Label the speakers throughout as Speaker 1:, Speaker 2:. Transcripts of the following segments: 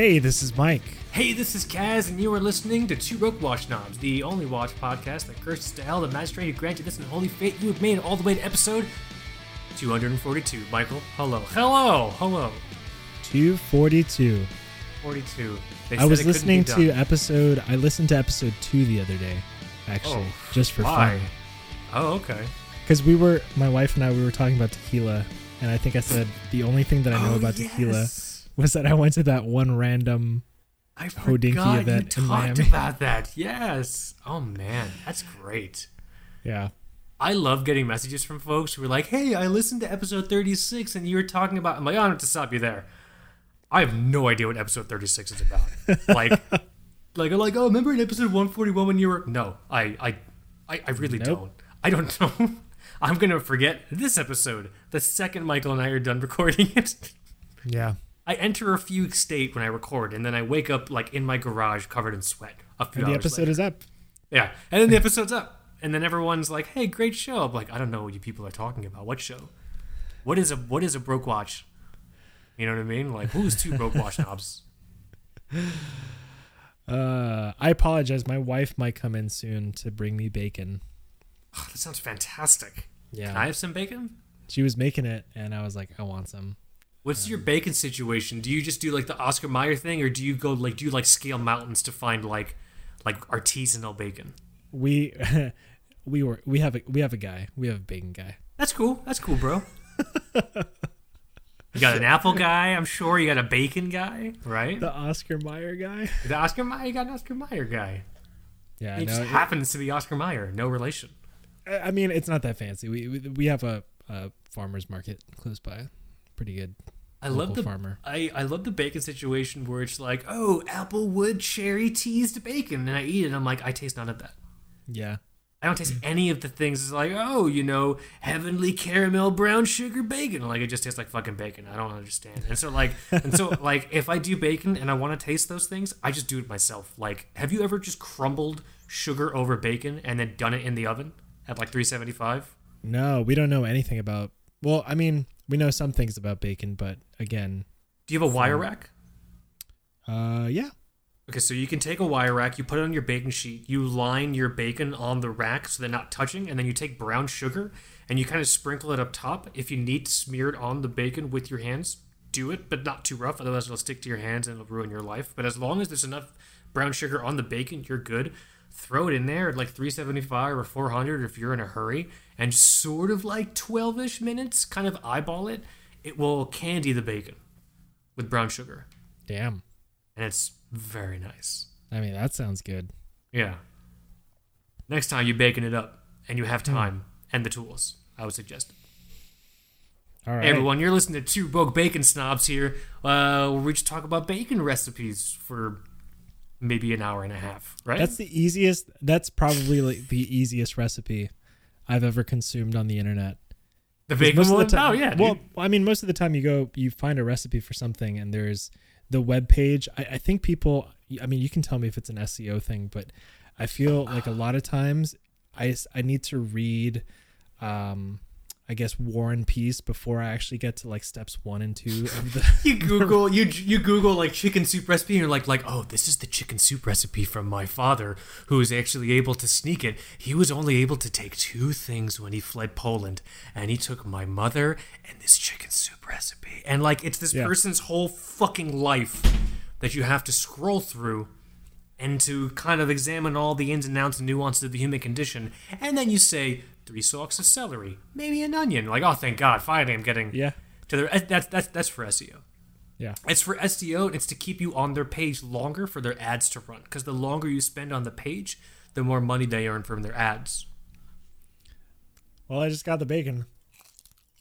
Speaker 1: Hey, this is Mike.
Speaker 2: Hey, this is Kaz, and you are listening to Two Broke Watch Snobs, the only watch podcast that curses to hell the magistrate who granted this unholy fate. You have made it all the way to episode 242. Michael, hello. Hello, hello.
Speaker 1: 242.
Speaker 2: 42. They
Speaker 1: I
Speaker 2: said
Speaker 1: was
Speaker 2: couldn't
Speaker 1: listening
Speaker 2: be
Speaker 1: to
Speaker 2: done.
Speaker 1: episode, I listened to episode 2 the other day, actually,
Speaker 2: Oh,
Speaker 1: just for
Speaker 2: why?
Speaker 1: fun.
Speaker 2: Oh, okay.
Speaker 1: Because we were, my wife and I, we were talking about tequila, and I think I said the only thing that I know
Speaker 2: Oh,
Speaker 1: about tequila. Was that I went to that one random.
Speaker 2: I
Speaker 1: Hodinky
Speaker 2: forgot you
Speaker 1: event in
Speaker 2: talked
Speaker 1: Miami.
Speaker 2: about that. Yes. Oh, man. That's great.
Speaker 1: Yeah.
Speaker 2: I love getting messages from folks who are like, "Hey, I listened to episode 36 and you were talking about." I'm like, "I don't have to stop you there. I have no idea what episode 36 is about." like, like I'm like, "Oh, remember in episode 141 when you were?" No, I, I, I, I really
Speaker 1: Nope.
Speaker 2: don't. I don't know. I'm gonna forget this episode the second Michael and I are done recording it.
Speaker 1: Yeah.
Speaker 2: I enter a fugue state when I record, and then I wake up like in my garage covered in sweat. A few
Speaker 1: And the episode
Speaker 2: later.
Speaker 1: is up.
Speaker 2: Yeah, and then the episode's up, and then everyone's like, "Hey, great show!" I'm like, "I don't know what you people are talking about. What show? What is a what is a broke watch? You know what I mean? Like, who's two broke watch snobs?
Speaker 1: Uh, I apologize. My wife might come in soon to bring me bacon.
Speaker 2: Oh, that sounds fantastic.
Speaker 1: Yeah.
Speaker 2: Can I have some bacon?
Speaker 1: She was making it, and I was like, I want some.
Speaker 2: What's your bacon situation? Do you just do like the Oscar Mayer thing, or do you go like do you like scale mountains to find like like artisanal bacon?
Speaker 1: We, we were, we have a, we have a guy. We have a bacon guy.
Speaker 2: That's cool. That's cool, bro. you got an apple guy, I'm sure. You got a bacon guy, right?
Speaker 1: The Oscar Mayer guy.
Speaker 2: The Oscar Mayer, you got an Oscar Mayer guy.
Speaker 1: Yeah,
Speaker 2: He
Speaker 1: no,
Speaker 2: just
Speaker 1: it-
Speaker 2: happens to be Oscar Mayer, no relation.
Speaker 1: I mean, it's not that fancy. We we, we have a, a farmer's market close by. Pretty good.
Speaker 2: I love the
Speaker 1: farmer.
Speaker 2: I, I love the bacon situation where it's like, oh, applewood cherry teased bacon, and I eat it, and I'm like, I taste none of that.
Speaker 1: Yeah.
Speaker 2: I don't taste any of the things. It's like, oh, you know, heavenly caramel brown sugar bacon. Like it just tastes like fucking bacon. I don't understand. And so like, and so like, if I do bacon and I want to taste those things, I just do it myself. Like, have you ever just crumbled sugar over bacon and then done it in the oven at like 375?
Speaker 1: No, we don't know anything about. Well, I mean, we know some things about bacon, but again,
Speaker 2: Do you have a wire rack?
Speaker 1: uh, yeah,
Speaker 2: Okay, so you can take a wire rack, you put it on your baking sheet, you line your bacon on the rack so they're not touching, and then you take brown sugar and you kind of sprinkle it up top. If you need to smear it on the bacon with your hands, do it, but not too rough, otherwise it'll stick to your hands and it'll ruin your life. But as long as there's enough brown sugar on the bacon, you're good. Throw it in there at like 375 or 400 if you're in a hurry, and sort of like 12 ish minutes, kind of eyeball it. It will candy the bacon with brown sugar,
Speaker 1: damn.
Speaker 2: and it's very nice.
Speaker 1: I mean, that sounds good.
Speaker 2: Yeah. Next time you're baking it up and you have time and the tools, I would suggest it.
Speaker 1: All right.
Speaker 2: Hey everyone, you're listening to Two Broke Bacon Snobs here, uh, where we just talk about bacon recipes for maybe an hour and a half, right?
Speaker 1: That's the easiest. That's probably like the easiest recipe I've ever consumed on the internet.
Speaker 2: the
Speaker 1: 'Cause
Speaker 2: bacon
Speaker 1: most of
Speaker 2: one.
Speaker 1: the time-
Speaker 2: oh yeah,
Speaker 1: Well,
Speaker 2: dude.
Speaker 1: I mean, most of the time you go, you find a recipe for something, and there's the web page. I, I think people. I mean, you can tell me if it's an SEO thing, but I feel like a lot of times I, I need to read, um, I guess War and Peace before I actually get to like steps one and two of the.
Speaker 2: You Google you you Google like chicken soup recipe and you're like like oh this is the chicken soup recipe from my father who was actually able to sneak it. He was only able to take two things when he fled Poland, and he took my mother and this chicken soup recipe. And like it's this
Speaker 1: Yeah.
Speaker 2: person's whole fucking life that you have to scroll through and to kind of examine all the ins and outs and nuances of the human condition. And then you say three stalks of celery, maybe an onion. Like oh thank God, finally I'm getting
Speaker 1: yeah,
Speaker 2: to the eh, that's that's that's for SEO.
Speaker 1: yeah,
Speaker 2: It's for SEO and it's to keep you on their page longer for their ads to run. Because the longer you spend on the page, the more money they earn from their ads.
Speaker 1: Well, I just got the bacon.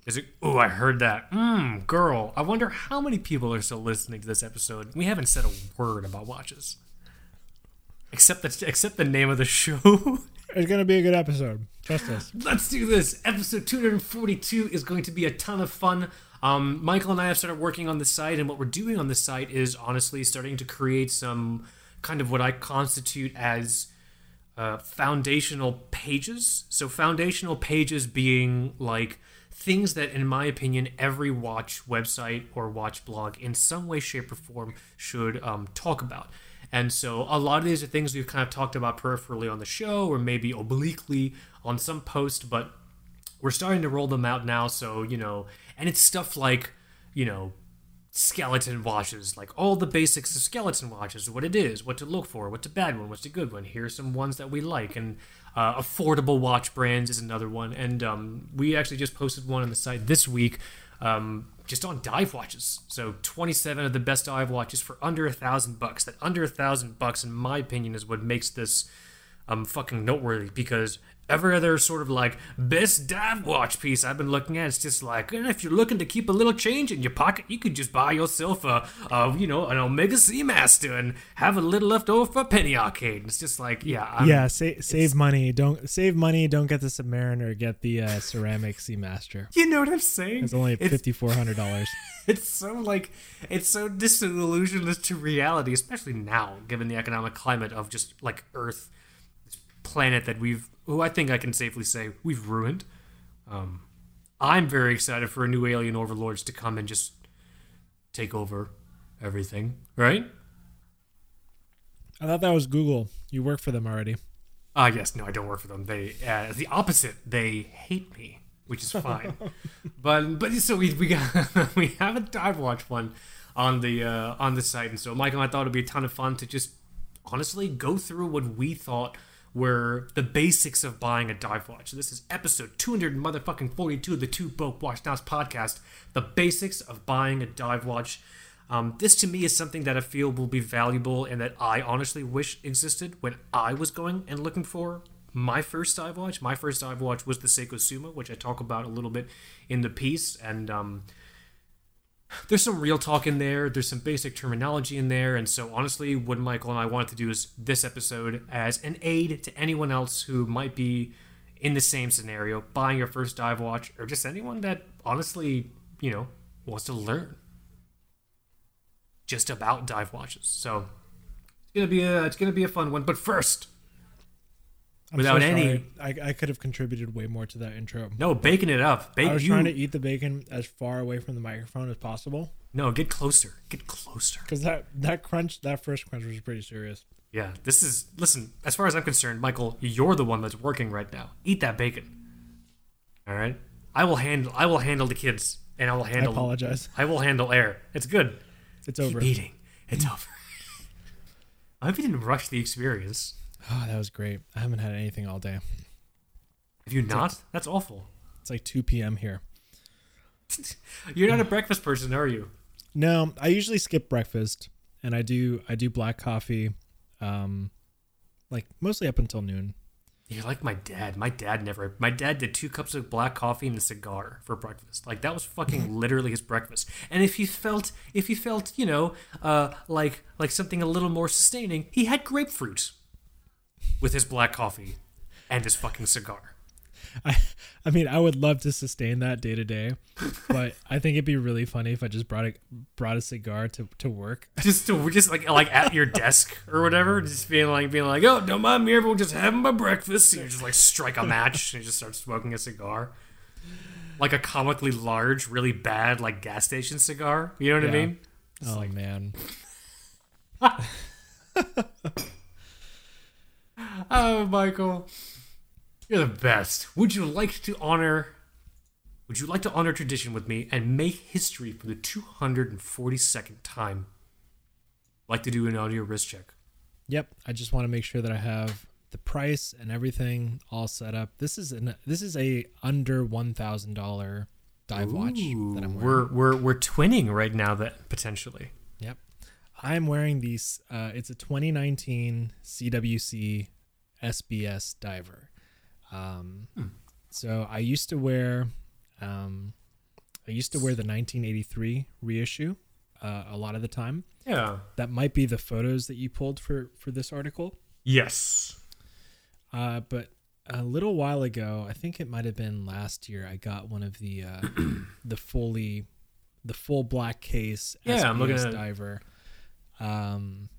Speaker 2: Is it? Oh, I heard that. Mmm, girl. I wonder how many people are still listening to this episode. We haven't said a word about watches, except the except the name of the show.
Speaker 1: It's gonna be a good episode. Trust us.
Speaker 2: Let's do this. Episode 242 is going to be a ton of fun. Um, Michael and I have started working on the site, and what we're doing on the site is honestly starting to create some kind of what I constitute as uh, foundational pages. So, foundational pages being like things that, in my opinion, every watch website or watch blog in some way, shape, or form should um, talk about. And so a lot of these are things we've kind of talked about peripherally on the show or maybe obliquely on some post, but we're starting to roll them out now. So, you know, and it's stuff like, you know, skeleton watches, like all the basics of skeleton watches, what it is, what to look for, what's a bad one, what's a good one. Here's some ones that we like, and uh, affordable watch brands is another one. And um, we actually just posted one on the site this week, um, just on dive watches. So 27 of the best dive watches for under a thousand bucks. That under a thousand bucks, in my opinion, is what makes this um fucking noteworthy because every other sort of like best dive watch piece I've been looking at, it's just like, and if you're looking to keep a little change in your pocket, you could just buy yourself a, a you know, an Omega Seamaster and have a little left over for a penny arcade. It's just like, yeah, I'm,
Speaker 1: yeah, sa- save money. Don't save money. Don't get the Submariner. Get the uh, ceramic Seamaster.
Speaker 2: You know what I'm saying?
Speaker 1: It's only fifty four hundred dollars.
Speaker 2: it's so like it's so disillusionless to reality, especially now, given the economic climate of just like Earth, planet that we've, who I think I can safely say we've ruined. Um, I'm very excited for a new alien overlords to come and just take over everything. Right?
Speaker 1: I thought that was Google. You work for them already.
Speaker 2: Ah, yes. No, I don't work for them. They, uh, the opposite. They hate me, which is fine. but but so we we got we have a dive watch one on the uh, on the site, and so Michael, and I thought it'd be a ton of fun to just honestly go through what we thought were the basics of buying a dive watch. This is episode 200 motherfucking 42 of the Two Broke Watch Snobs podcast. The basics of buying a dive watch. Um, this to me is something that I feel will be valuable and that I honestly wish existed when I was going and looking for my first dive watch. My first dive watch was the Seiko Sumo, which I talk about a little bit in the piece. And um, there's some real talk in there, there's some basic terminology in there. And so, honestly, what Michael and I wanted to do is this episode as an aid to anyone else who might be in the same scenario, buying your first dive watch, or just anyone that honestly, you know, wants to learn just about dive watches. So it's gonna be a it's gonna be a fun one. But first,
Speaker 1: I'm
Speaker 2: Without
Speaker 1: so
Speaker 2: any-
Speaker 1: I, I could have contributed way more to that intro.
Speaker 2: no baking it up.
Speaker 1: I was
Speaker 2: you.
Speaker 1: trying to eat the bacon as far away from the microphone as possible
Speaker 2: no, get closer. Get closer.
Speaker 1: because that that crunch, that first crunch was pretty serious.
Speaker 2: Yeah, this is listen. As far as I'm concerned, Michael, you're the one that's working right now. Eat that bacon. All right. I will handle. I will handle the kids, and I will handle.
Speaker 1: I apologize.
Speaker 2: I will handle air. It's good.
Speaker 1: It's over.
Speaker 2: Keep eating. It's over. I hope you didn't rush the experience.
Speaker 1: Oh, that was great. I haven't had anything all day.
Speaker 2: Have you not? That's awful.
Speaker 1: It's like 2 p.m. here.
Speaker 2: You're not a breakfast person, are you?
Speaker 1: No, I usually skip breakfast and I do I do black coffee um like mostly up until noon.
Speaker 2: You're like my dad. My dad never. My dad did two cups of black coffee and a cigar for breakfast. Like that was fucking literally his breakfast. And if he felt, if he felt, you know, uh, like like something a little more sustaining, he had grapefruit with his black coffee and his fucking cigar.
Speaker 1: I I mean, I would love to sustain that day to day, but I think it'd be really funny if I just brought a brought a cigar to, to work.
Speaker 2: Just to just like like at your desk or whatever, just being like being like, oh, don't mind me, everyone, just having my breakfast. And you just like strike a match and you just start smoking a cigar. Like a comically large, really bad, like gas station cigar. You know what I mean? It's
Speaker 1: oh
Speaker 2: like,
Speaker 1: man.
Speaker 2: oh, Michael, you're the best. Would you like to honor? Would you like to honor tradition with me and make history for the 242nd time? Like to do an audio wrist check.
Speaker 1: Yep, I just want to make sure that I have the price and everything all set up. This is an this is a under one thousand dollar dive watch that I'm wearing.
Speaker 2: We're we're we're twinning right now. That potentially.
Speaker 1: Yep. I'm wearing these. Uh, it's a 2019 CWC SBS diver. Um, So I used to wear, um, I used to wear the 1983 reissue uh, a lot of the time.
Speaker 2: Yeah.
Speaker 1: That might be the photos that you pulled for for this article.
Speaker 2: Yes.
Speaker 1: Uh, but a little while ago, I think it might have been last year, I got one of the uh, the fully the full black case
Speaker 2: Yeah, I'm looking at
Speaker 1: diver. Um,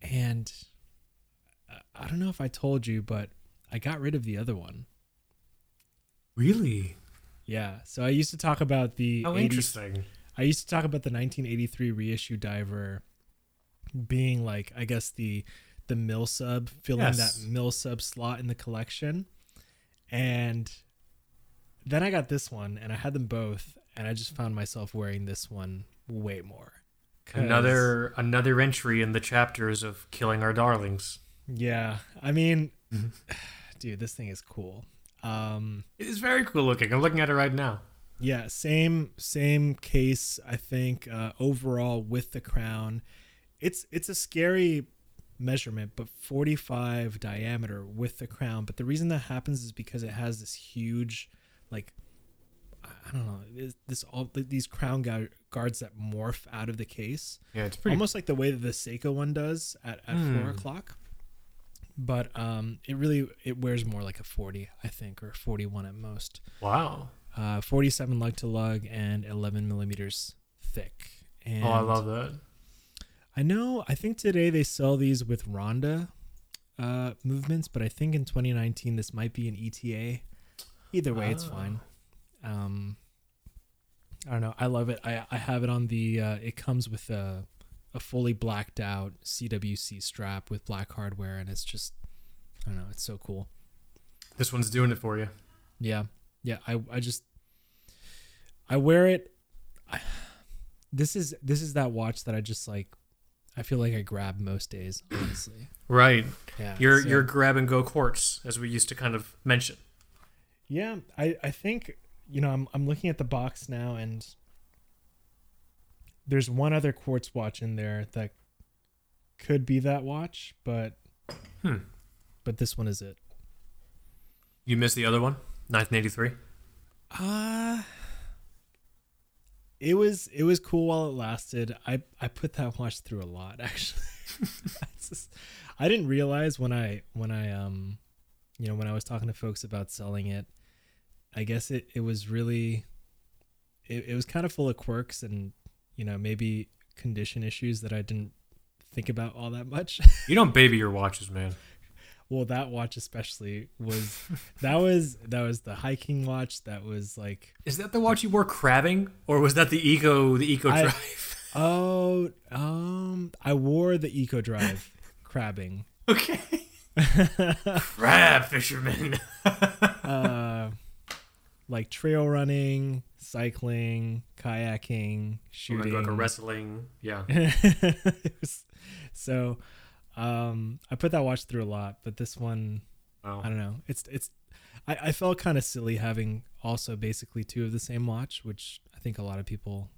Speaker 1: and I- don't know if I told you, but I got rid of the other one.
Speaker 2: Really?
Speaker 1: Yeah. So I used to talk about the
Speaker 2: How
Speaker 1: 80s
Speaker 2: interesting.
Speaker 1: I used to talk about the 1983 reissue diver being like I guess the the mill sub filling
Speaker 2: Yes.
Speaker 1: that mill sub slot in the collection. And then I got this one and I had them both and I just found myself wearing this one way more.
Speaker 2: Another another entry in the chapters of Killing Our Darlings.
Speaker 1: Yeah. I mean
Speaker 2: Mm-hmm.
Speaker 1: dude, this thing is cool. Um
Speaker 2: It is very cool looking. I'm looking at it right now.
Speaker 1: Yeah, same same case. I think uh, overall with the crown, it's it's a scary measurement, but 45 diameter with the crown. But the reason that happens is because it has this huge, like, I don't know, this, this all these crown gu- guards that morph out of the case,
Speaker 2: Yeah, it's pretty.
Speaker 1: almost like the way that the Seiko one does at at four
Speaker 2: Hmm.
Speaker 1: o'clock. But um, it really it wears more like a 40, I think, or 41 at most
Speaker 2: wow.
Speaker 1: uh, 47 lug to lug and 11 millimeters thick. And
Speaker 2: oh, I love that.
Speaker 1: I know. I think today they sell these with Ronda uh, movements, but I think in 2019 this might be an ETA. Either way, it's
Speaker 2: Oh.
Speaker 1: fine. Um, I don't know. I love it. I I have it on the. Uh, it comes with a a fully blacked out CWC strap with black hardware, and it's just I don't know. It's so cool.
Speaker 2: This one's doing it for you.
Speaker 1: Yeah. Yeah, I I just I wear it I, this is this is that watch that I just like I feel like I grab most days, honestly.
Speaker 2: Right.
Speaker 1: Yeah.
Speaker 2: Your
Speaker 1: so-
Speaker 2: your grab and go quartz, as we used to kind of mention.
Speaker 1: Yeah, I I think you know, I'm I'm looking at the box now and there's one other quartz watch in there that could be that watch, but
Speaker 2: Hmm.
Speaker 1: but this one is it.
Speaker 2: You missed the other one, 1983.
Speaker 1: Uh it was it was cool while it lasted. I I put that watch through a lot actually. It's just- I didn't realize when I when I um you know when I was talking to folks about selling it, I guess it it was really it, it was kind of full of quirks and you know maybe condition issues that I didn't think about all that much.
Speaker 2: You don't baby your watches, man.
Speaker 1: well, that watch especially was that was that was the hiking watch that was like
Speaker 2: Is that the watch you wore crabbing, or was that the eco the eco
Speaker 1: I-
Speaker 2: drive?
Speaker 1: Oh, um, I wore the Eco Drive crabbing.
Speaker 2: okay. Crab fisherman.
Speaker 1: Uh, like trail running, cycling, kayaking, shooting.
Speaker 2: gonna wrestling. Yeah.
Speaker 1: Was- so, um, I put that watch through a lot, but this one,
Speaker 2: Oh.
Speaker 1: I don't know. It's it's. I, I felt kind of silly having also basically two of the same watch, which I think a lot of people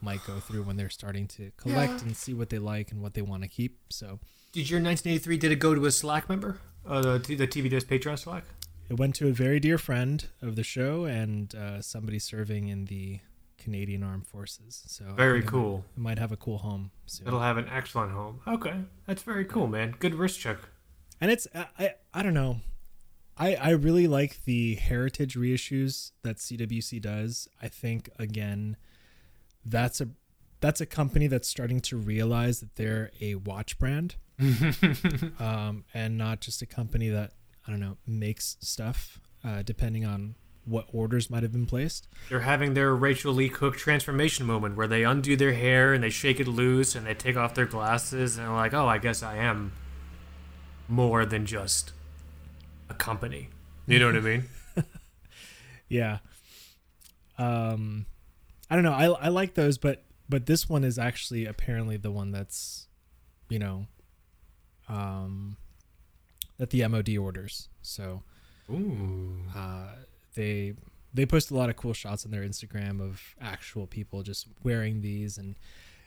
Speaker 1: might go through when they're starting to collect and see what they like and what they want to keep. So
Speaker 2: Did your 1983 did it go to a Slack member? Uh, the the TBWS Patreon Slack.
Speaker 1: It went to a very dear friend of the show and uh, somebody serving in the Canadian Armed Forces. So
Speaker 2: Very
Speaker 1: it
Speaker 2: cool.
Speaker 1: Might, it might have a cool home soon.
Speaker 2: It'll have an excellent home. Okay, that's very cool, man. Good wrist check.
Speaker 1: and it's I, I I don't know. I I really like the heritage reissues that CWC does. I think again, that's a that's a company that's starting to realize that they're a watch brand, um, and not just a company that I don't know makes stuff. Uh, depending on what orders might have been placed.
Speaker 2: They're having their Rachael Leigh Cook transformation moment where they undo their hair and they shake it loose and they take off their glasses and they're like, oh, I guess I am more than just a company. You know what I mean?
Speaker 1: Yeah. Um, I don't know. I I like those, but but this one is actually apparently the one that's, you know, um, that the MOD orders. So
Speaker 2: Ooh.
Speaker 1: uh, they they post a lot of cool shots on their Instagram of actual people just wearing these, and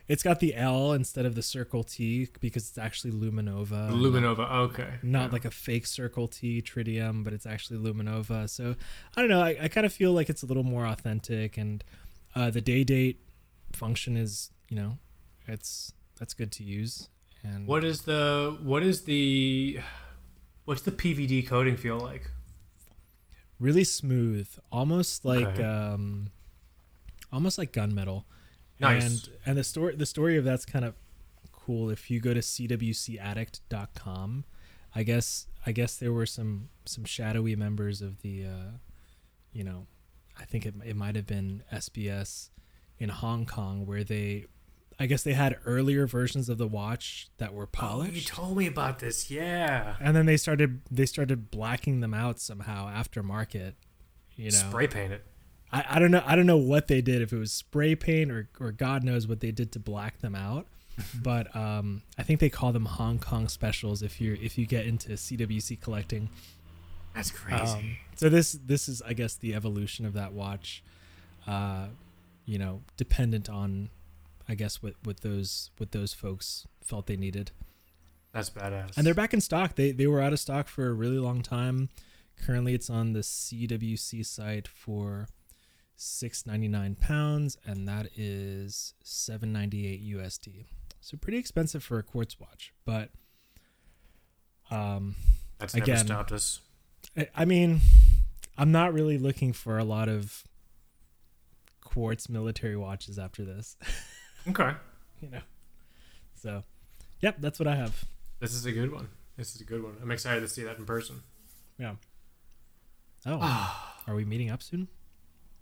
Speaker 1: it's got the L instead of the circle T because it's actually Luminova.
Speaker 2: Luminova. Okay.
Speaker 1: not
Speaker 2: Yeah.
Speaker 1: like a fake circle T tritium, but it's actually Luminova. So I don't know. I, I kind of feel like it's a little more authentic, and uh, the day date function is, you know, it's that's good to use. And
Speaker 2: What is the what is the what's the PVD coating feel like?
Speaker 1: really smooth, almost like
Speaker 2: Okay.
Speaker 1: um, almost like gunmetal.
Speaker 2: Nice.
Speaker 1: And and the story the story of that's kind of cool. If you go to cwcaddict.com, I guess I guess there were some some shadowy members of the uh, you know, I think it it might have been SBS in Hong Kong where they I guess they had earlier versions of the watch that were
Speaker 2: Oh, you told me about this. Yeah.
Speaker 1: and then they started they started blacking them out somehow aftermarket. You know,
Speaker 2: Spray paint it.
Speaker 1: I, I don't know I don't know what they did if it was spray paint or or God knows what they did to black them out. but um, I think they call them Hong Kong specials if you if you get into CWC collecting.
Speaker 2: That's crazy.
Speaker 1: Um, so this this is I guess the evolution of that watch. Uh, you know, dependent on I guess what what those what those folks felt they needed.
Speaker 2: That's badass.
Speaker 1: And they're back in stock. They they were out of stock for a really long time. Currently, it's on the CWC site for six ninety nine pounds, and that is seven ninety eight USD. So pretty expensive for a quartz watch, but um,
Speaker 2: That's never
Speaker 1: again-
Speaker 2: stopped us.
Speaker 1: I mean, I'm not really looking for a lot of quartz military watches after this,
Speaker 2: Okay.
Speaker 1: you know. So, yep, that's what I have.
Speaker 2: This is a good one. This is a good one. I'm excited to see that in person.
Speaker 1: Yeah. Oh, are we meeting up soon?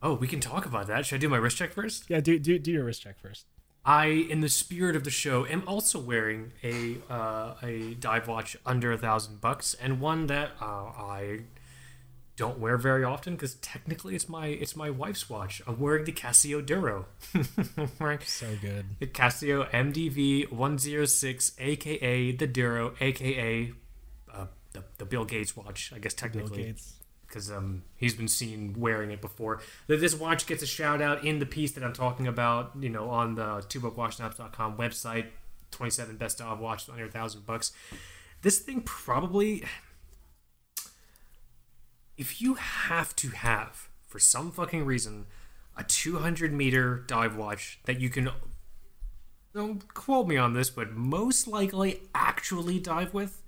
Speaker 2: Oh, we can talk about that. Should I do my wrist check first?
Speaker 1: Yeah, do do do your wrist check first.
Speaker 2: I, in the spirit of the show, am also wearing a uh, a dive watch under a thousand bucks, and one that uh, I don't wear very often because technically it's my it's my wife's watch. I'm wearing the Casio Duro. I'm
Speaker 1: So good.
Speaker 2: the Casio MDV 106, aka the Duro, aka uh, the, the Bill Gates watch. I guess
Speaker 1: Bill
Speaker 2: technically
Speaker 1: Gates.
Speaker 2: because um, he's been seen wearing it before. That this watch gets a shout out in the piece that I'm talking about, you know, on the twobrokewatchsnobs.com website. 27 best of watches under a thousand bucks. This thing probably, if you have to have for some fucking reason a 200 meter dive watch that you can, don't quote me on this, but most likely actually dive with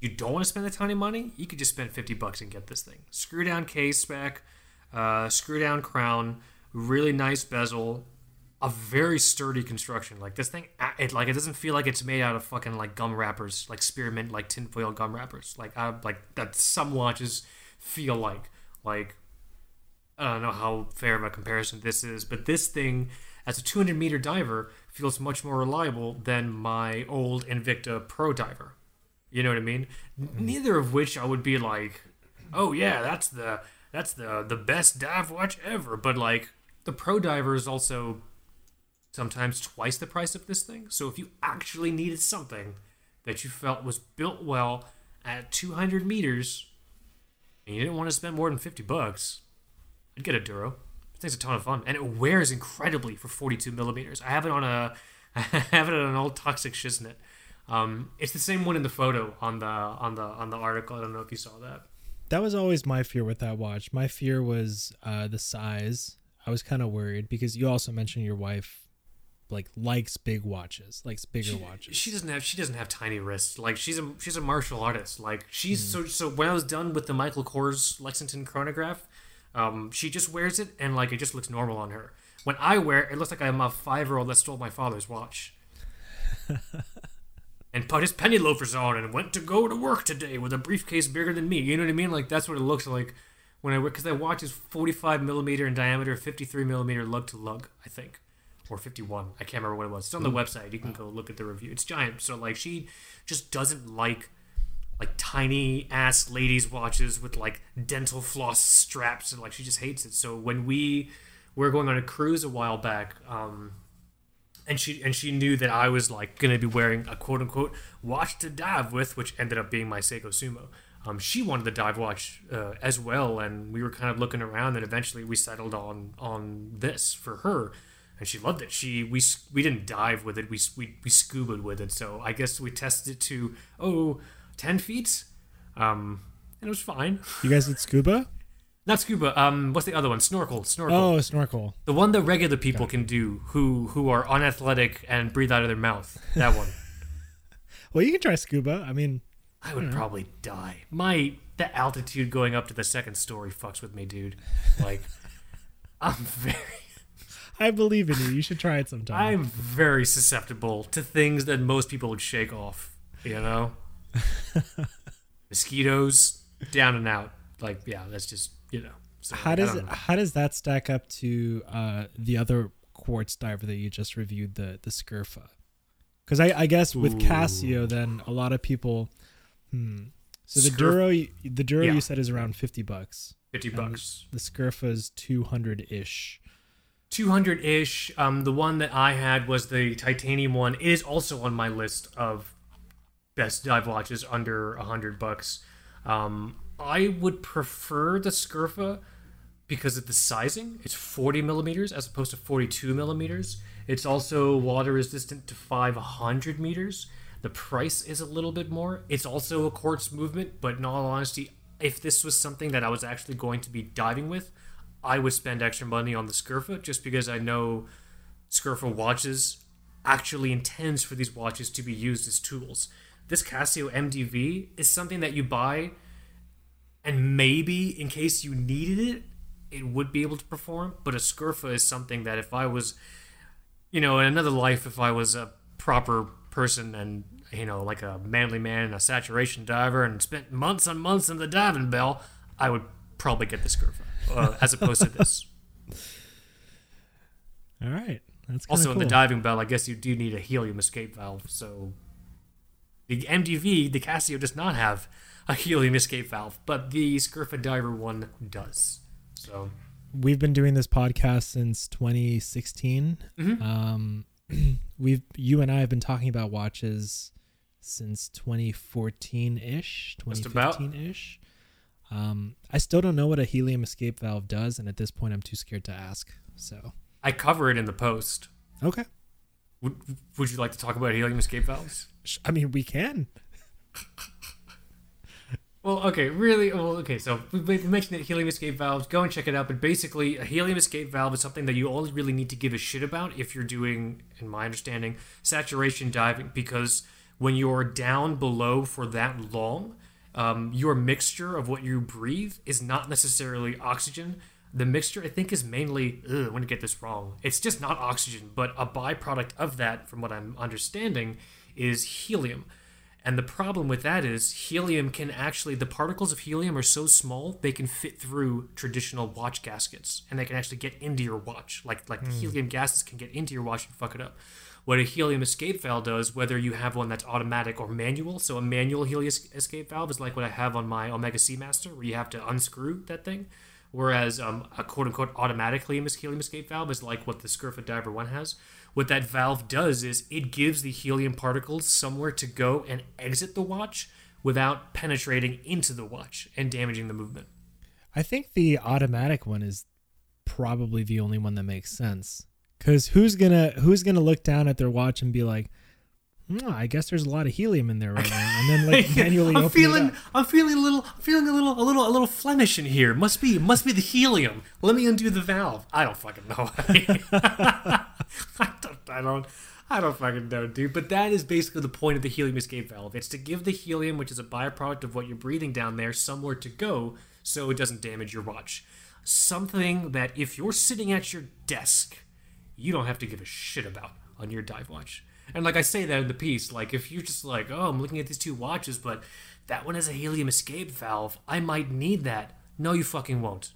Speaker 2: you don't want to spend a ton of money, you could just spend 50 bucks and get this thing. Screw down case spec, uh, screw down crown, really nice bezel, a very sturdy construction. Like this thing, it like it doesn't feel like it's made out of fucking like gum wrappers, like spearmint, like tinfoil gum wrappers. Like I like that some watches feel like. Like I don't know how fair of a comparison this is, but this thing, as a 200 meter diver, feels much more reliable than my old Invicta Pro diver. You know what I mean? Mm-hmm. Neither of which I would be like, oh yeah, that's the that's the the best dive watch ever. But like the Pro diver is also sometimes twice the price of this thing. So if you actually needed something that you felt was built well at 200 meters, and you didn't want to spend more than 50 bucks, I'd get a Duro. This thing's a ton of fun, and it wears incredibly for 42 millimeters. I have it on a, I have it on an old toxic Shiznit. Um, it's the same one in the photo on the on the on the article. I don't know if you saw that.
Speaker 1: That was always my fear with that watch. My fear was uh, the size. I was kind of worried because you also mentioned your wife like likes big watches, likes bigger
Speaker 2: she,
Speaker 1: watches.
Speaker 2: She doesn't have she doesn't have tiny wrists. Like she's a she's a martial artist. Like she's so so when I was done with the Michael Kors Lexington chronograph, um, she just wears it and like it just looks normal on her. When I wear it, it looks like I'm a five year old that stole my father's watch. and put his penny loafers on and went to go to work today with a briefcase bigger than me. You know what I mean? Like that's what it looks like when I wear because that watch is 45 millimeter in diameter, 53 millimeter lug to lug, I think, or 51. I can't remember what it was. It's on the website. You can go look at the review. It's giant. So like she just doesn't like like tiny ass ladies watches with like dental floss straps and like she just hates it. So when we were going on a cruise a while back, um, and she and she knew that I was like gonna be wearing a quote unquote watch to dive with, which ended up being my Seiko Sumo. Um, she wanted the dive watch uh, as well, and we were kind of looking around, and eventually we settled on on this for her, and she loved it. She we we didn't dive with it, we we we scubaed with it. So I guess we tested it to oh 10 feet, um, and it was fine.
Speaker 1: you guys did scuba?
Speaker 2: Not scuba. Um, what's the other one? Snorkel. Snorkel.
Speaker 1: Oh, snorkel.
Speaker 2: The one that regular people can do who who are unathletic and breathe out of their mouth. That one.
Speaker 1: Well, you can try scuba. I mean,
Speaker 2: I would probably die. My the altitude going up to the second story fucks with me, dude. Like I'm very
Speaker 1: I believe in you. You should try it sometime.
Speaker 2: I'm very susceptible to things that most people would shake off, you know? Mosquitoes down and out. Like yeah, that's just, you know. So
Speaker 1: how does how does that stack up to uh, the other quartz diver that you just reviewed, the the Scurfa? Because I, I guess with Casio, then a lot of people. Hmm. So the
Speaker 2: Scurf-
Speaker 1: Duro, you- the Duro
Speaker 2: Yeah.
Speaker 1: you said is around fifty bucks.
Speaker 2: fifty bucks?
Speaker 1: The Scurfa is two hundred ish.
Speaker 2: 200 ish. Um, the one that I had was the titanium one. It is also on my list of best dive watches under 100 bucks. Um, I would prefer the Scurfa because of the sizing. It's 40 millimeters as opposed to 42 millimeters. It's also water resistant to 500 meters. The price is a little bit more. It's also a quartz movement, but in all honesty, if this was something that I was actually going to be diving with, I would spend extra money on the Scurfa just because I know Scurfa watches actually intends for these watches to be used as tools. This Casio MDV is something that you buy and maybe in case you needed it, it would be able to perform. But a Scurfa is something that if I was, you know, in another life, if I was a proper person and you know, like a manly man and a saturation diver and spent months on months in the diving bell, I would probably get the Scurfa uh, as opposed to this.
Speaker 1: All right, that's kinda
Speaker 2: Also, in the diving bell, I guess you do need a helium escape valve. So the MDV, the Casio, does not have a helium escape valve, but the Scurfa Diver one does. So
Speaker 1: We've been doing this podcast since 2016.
Speaker 2: Mhm.
Speaker 1: Um, we've you and I have been talking about watches since 2014 ish, 2015 ish. Um, I still don't know what a helium escape valve does, and at this point, I'm too scared to ask. So,
Speaker 2: I cover it in the post.
Speaker 1: okay,
Speaker 2: Would, would you like to talk about helium escape valves?
Speaker 1: I mean, we can.
Speaker 2: Well, okay, really. Well, okay. So we we mentioned that helium escape valves. Go and check it out. But basically, a helium escape valve is something that you only really need to give a shit about if you're doing, in my understanding, saturation diving. Because when you're down below for that long, um, your mixture of what you breathe is not necessarily oxygen. The mixture, I think, is mainly. Ugh, I'm gonna get this wrong. It's just not oxygen, but a byproduct of that, from what I'm understanding, is helium. And the problem with that is helium can actually, the particles of helium are so small they can fit through traditional watch gaskets, and they can actually get into your watch. Like like the helium gases can get into your watch and fuck it up. What a helium escape valve does, whether you have one that's automatic or manual, so a manual helium escape valve is like what I have on my Omega Seamaster, where you have to unscrew that thing. Whereas um, a quote unquote automatic helium escape valve is like what the Scurfa Diver 1 has. What that valve does is it gives the helium particles somewhere to go and exit the watch without penetrating into the watch and damaging the movement.
Speaker 1: I think the automatic one is probably the only one that makes sense. Cause who's gonna who's gonna look down at their watch and be like, "Hmm, I guess there's a lot of helium in there right now, and then like manually
Speaker 2: I'm feeling. I'm feeling a little I'm feeling a little a little a little Flemish in here. Must be must be the helium. Let me undo the valve. I don't fucking know. I don't I don't I don't fucking know, dude. But that is basically the point of the helium escape valve. It's to give the helium, which is a byproduct of what you're breathing down there, somewhere to go so it doesn't damage your watch. Something that if you're sitting at your desk, you don't have to give a shit about on your dive watch. And like I say that in the piece, like if you're just like, oh, I'm looking at these two watches, but that one has a helium escape valve, I might need that. No, you fucking won't.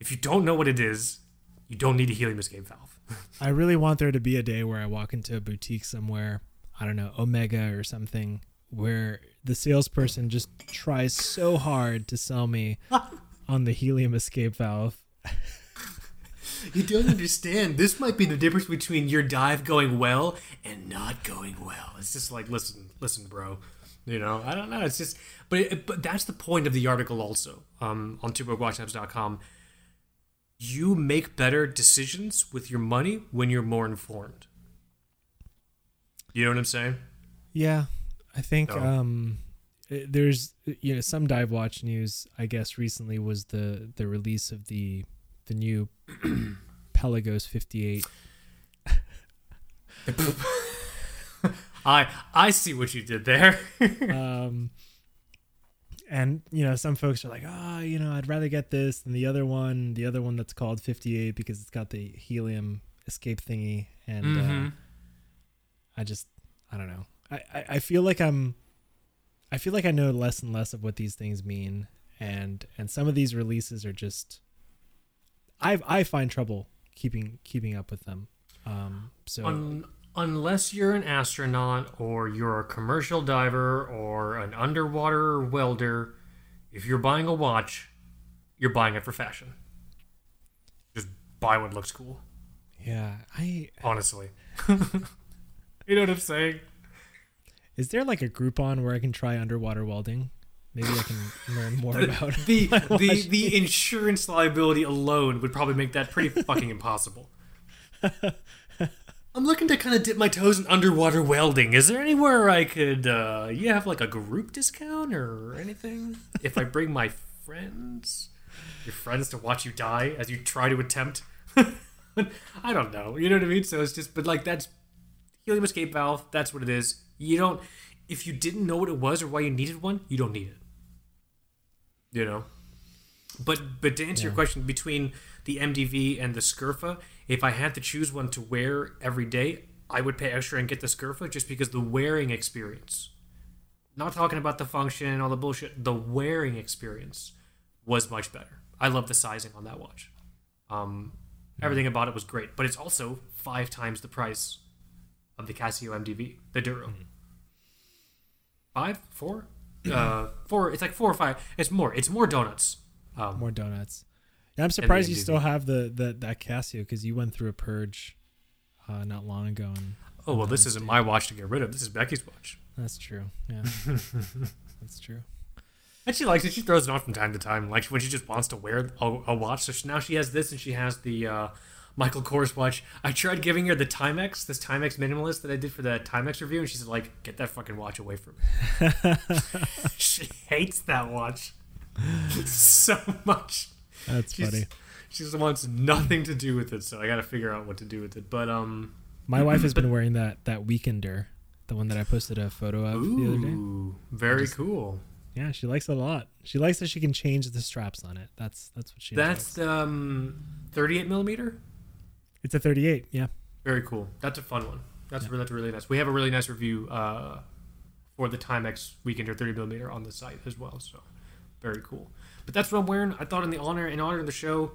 Speaker 2: If you don't know what it is, you don't need a helium escape valve.
Speaker 1: I really want there to be a day where I walk into a boutique somewhere, I don't know, Omega or something, where the salesperson just tries so hard to sell me on the helium escape valve.
Speaker 2: You don't understand. This might be the difference between your dive going well and not going well. It's just like, listen, listen, bro. You know, I don't know. It's just, but it, but that's the point of the article also um, on TwoBrokeWatchSnobs.com. You make better decisions with your money when you're more informed. You know what I'm saying?
Speaker 1: Yeah, I think um, eh, there's you know some dive watch news. I guess recently was the the release of the the new Pelagos 58.
Speaker 2: I I see what you did there.
Speaker 1: um, and you know some folks are like, oh, you know, I'd rather get this than the other one. The other one that's called 58 because it's got the helium escape thingy, and uh,
Speaker 2: Mhm.
Speaker 1: I just I don't know. I, I I feel like I'm I feel like I know less and less of what these things mean, and and some of these releases are just I I find trouble keeping keeping up with them. Um, so
Speaker 2: Un- unless you're an astronaut or you're a commercial diver or an underwater welder, if you're buying a watch, you're buying it for fashion. Just buy what looks cool.
Speaker 1: yeah, I
Speaker 2: Honestly, you know what I'm saying?
Speaker 1: is there like a Groupon where I can try underwater welding? Maybe I can learn more about
Speaker 2: The the the insurance liability alone would probably make that pretty fucking impossible. I'm looking to kind of dip my toes in underwater welding. Is there anywhere I could, uh, you have like a group discount or anything? If I bring my friends, your friends to watch you die as you try to attempt. I don't know. You know what I mean? So it's just, but like that's helium escape valve. That's what it is. You don't. If you didn't know what it was or why you needed one, you don't need it. You know. But but to answer your question, between the MDV and the Scurfa, if I had to choose one to wear every day, I would pay extra and get the Scurfa just because the wearing experience. Not talking about the function and all the bullshit. The wearing experience was much better. I love the sizing on that watch. Um, everything about it was great, but it's also five times the price of the Casio MDV, the Duro. Five, four, uh, four. It's like four or five. It's more. It's more donuts. Um,
Speaker 1: more donuts. Yeah, I'm surprised you still have the, the that Casio because you went through a purge uh, not long ago, and
Speaker 2: oh well, this isn't my watch to get rid of. This is Becky's watch,
Speaker 1: that's true. Yeah, that's true.
Speaker 2: and she likes it. She throws it on from time to time, like when she just wants to wear a, a watch. So she, now she has this, and she has the uh, Michael Kors watch. I tried giving her the Timex, this Timex minimalist that I did for the Timex review, and she said like, "Get that fucking watch away from me." she hates that watch so much.
Speaker 1: That's
Speaker 2: She's,
Speaker 1: funny.
Speaker 2: She just wants nothing to do with it, so I got to figure out what to do with it. But um,
Speaker 1: My wife has been wearing that that Weekender, the one that I posted a photo of the other day.
Speaker 2: ooh, very cool.
Speaker 1: Yeah, she likes it a lot. She likes that she can change the straps on it. That's that's what she.
Speaker 2: That's
Speaker 1: enjoys.
Speaker 2: um, 38 millimeter.
Speaker 1: It's a 38. Yeah,
Speaker 2: Very cool. That's a fun one. That's that's really nice. We have a really nice review uh, for the Timex Weekender 30 millimeter on the site as well. So very cool. But that's what I'm wearing. I thought in the honor in honor of the show,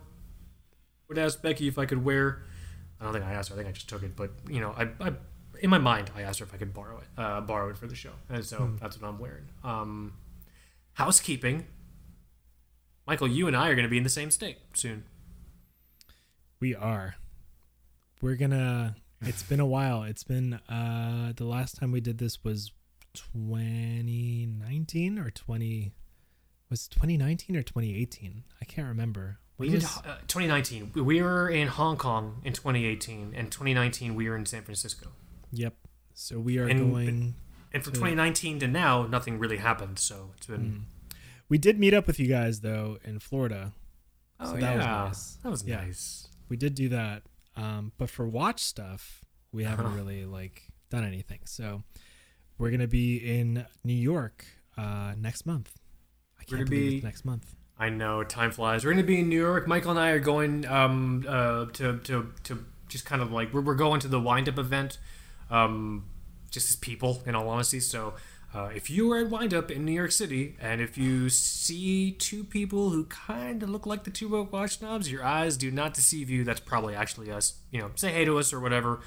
Speaker 2: would ask Becky if I could wear. I don't think I asked her. I think I just took it. But you know, I, I in my mind I asked her if I could borrow it, uh, borrow it for the show, and so that's what I'm wearing. Um, housekeeping. Michael, you and I are going to be in the same state soon.
Speaker 1: we are. We're gonna. It's been a while. It's been uh the last time we did this was 2019 or 20 was 2019 or 2018. I can't remember.
Speaker 2: We did
Speaker 1: was-
Speaker 2: uh, 2019. We were in Hong Kong in 2018, and 2019 we were in San Francisco.
Speaker 1: Yep. So we are
Speaker 2: And-
Speaker 1: going.
Speaker 2: And from
Speaker 1: Yeah.
Speaker 2: 2019 to now, nothing really happened. So it's been
Speaker 1: Mm. We did meet up with you guys though in Florida.
Speaker 2: oh
Speaker 1: So
Speaker 2: yeah,
Speaker 1: that was nice.
Speaker 2: that was
Speaker 1: Yeah.
Speaker 2: nice.
Speaker 1: We did do that. Um, but for watch stuff, we haven't really like done anything. So we're gonna be in New York uh, next month. I
Speaker 2: We're
Speaker 1: can't
Speaker 2: gonna
Speaker 1: believe
Speaker 2: be-
Speaker 1: it's next month.
Speaker 2: I know time flies. We're gonna be in New York. Michael and I are going um, uh, to to to just kind of like we're, we're going to the wind up event, um, just as people in all honesty. So. Uh, if you are at Windup in New York City, and if you see two people who kind of look like the two broke watch snobs, your eyes do not deceive you. That's probably actually us. You know, say hey to us or whatever.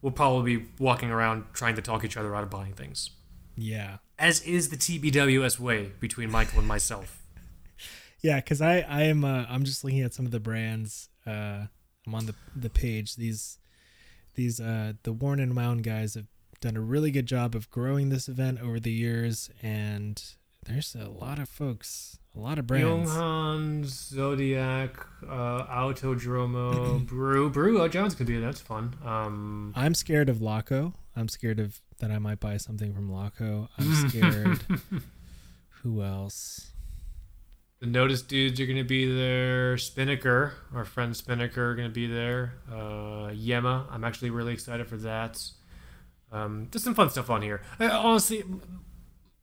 Speaker 2: We'll probably be walking around trying to talk each other out of buying things,
Speaker 1: Yeah.
Speaker 2: as is the TBWS way between Michael and myself.
Speaker 1: Yeah, because I I am uh, I'm just looking at some of the brands. Uh, I'm on the the page. These these uh the Worn and Wound guys have done a really good job of growing this event over the years, and there's a lot of folks, a lot of brands.
Speaker 2: Younghan, Zodiac, uh, Autodromo, Brew. Brew uh, Jones could be there. that's fun. Um,
Speaker 1: I'm scared of Laco. I'm scared of that I might buy something from Laco. I'm scared. Who else?
Speaker 2: the Nodus dudes are gonna be there. Spinnaker, our friend Spinnaker, are gonna be there. Uh, Yema, I'm actually really excited for that. Um, there's some fun stuff on here. Uh, honestly,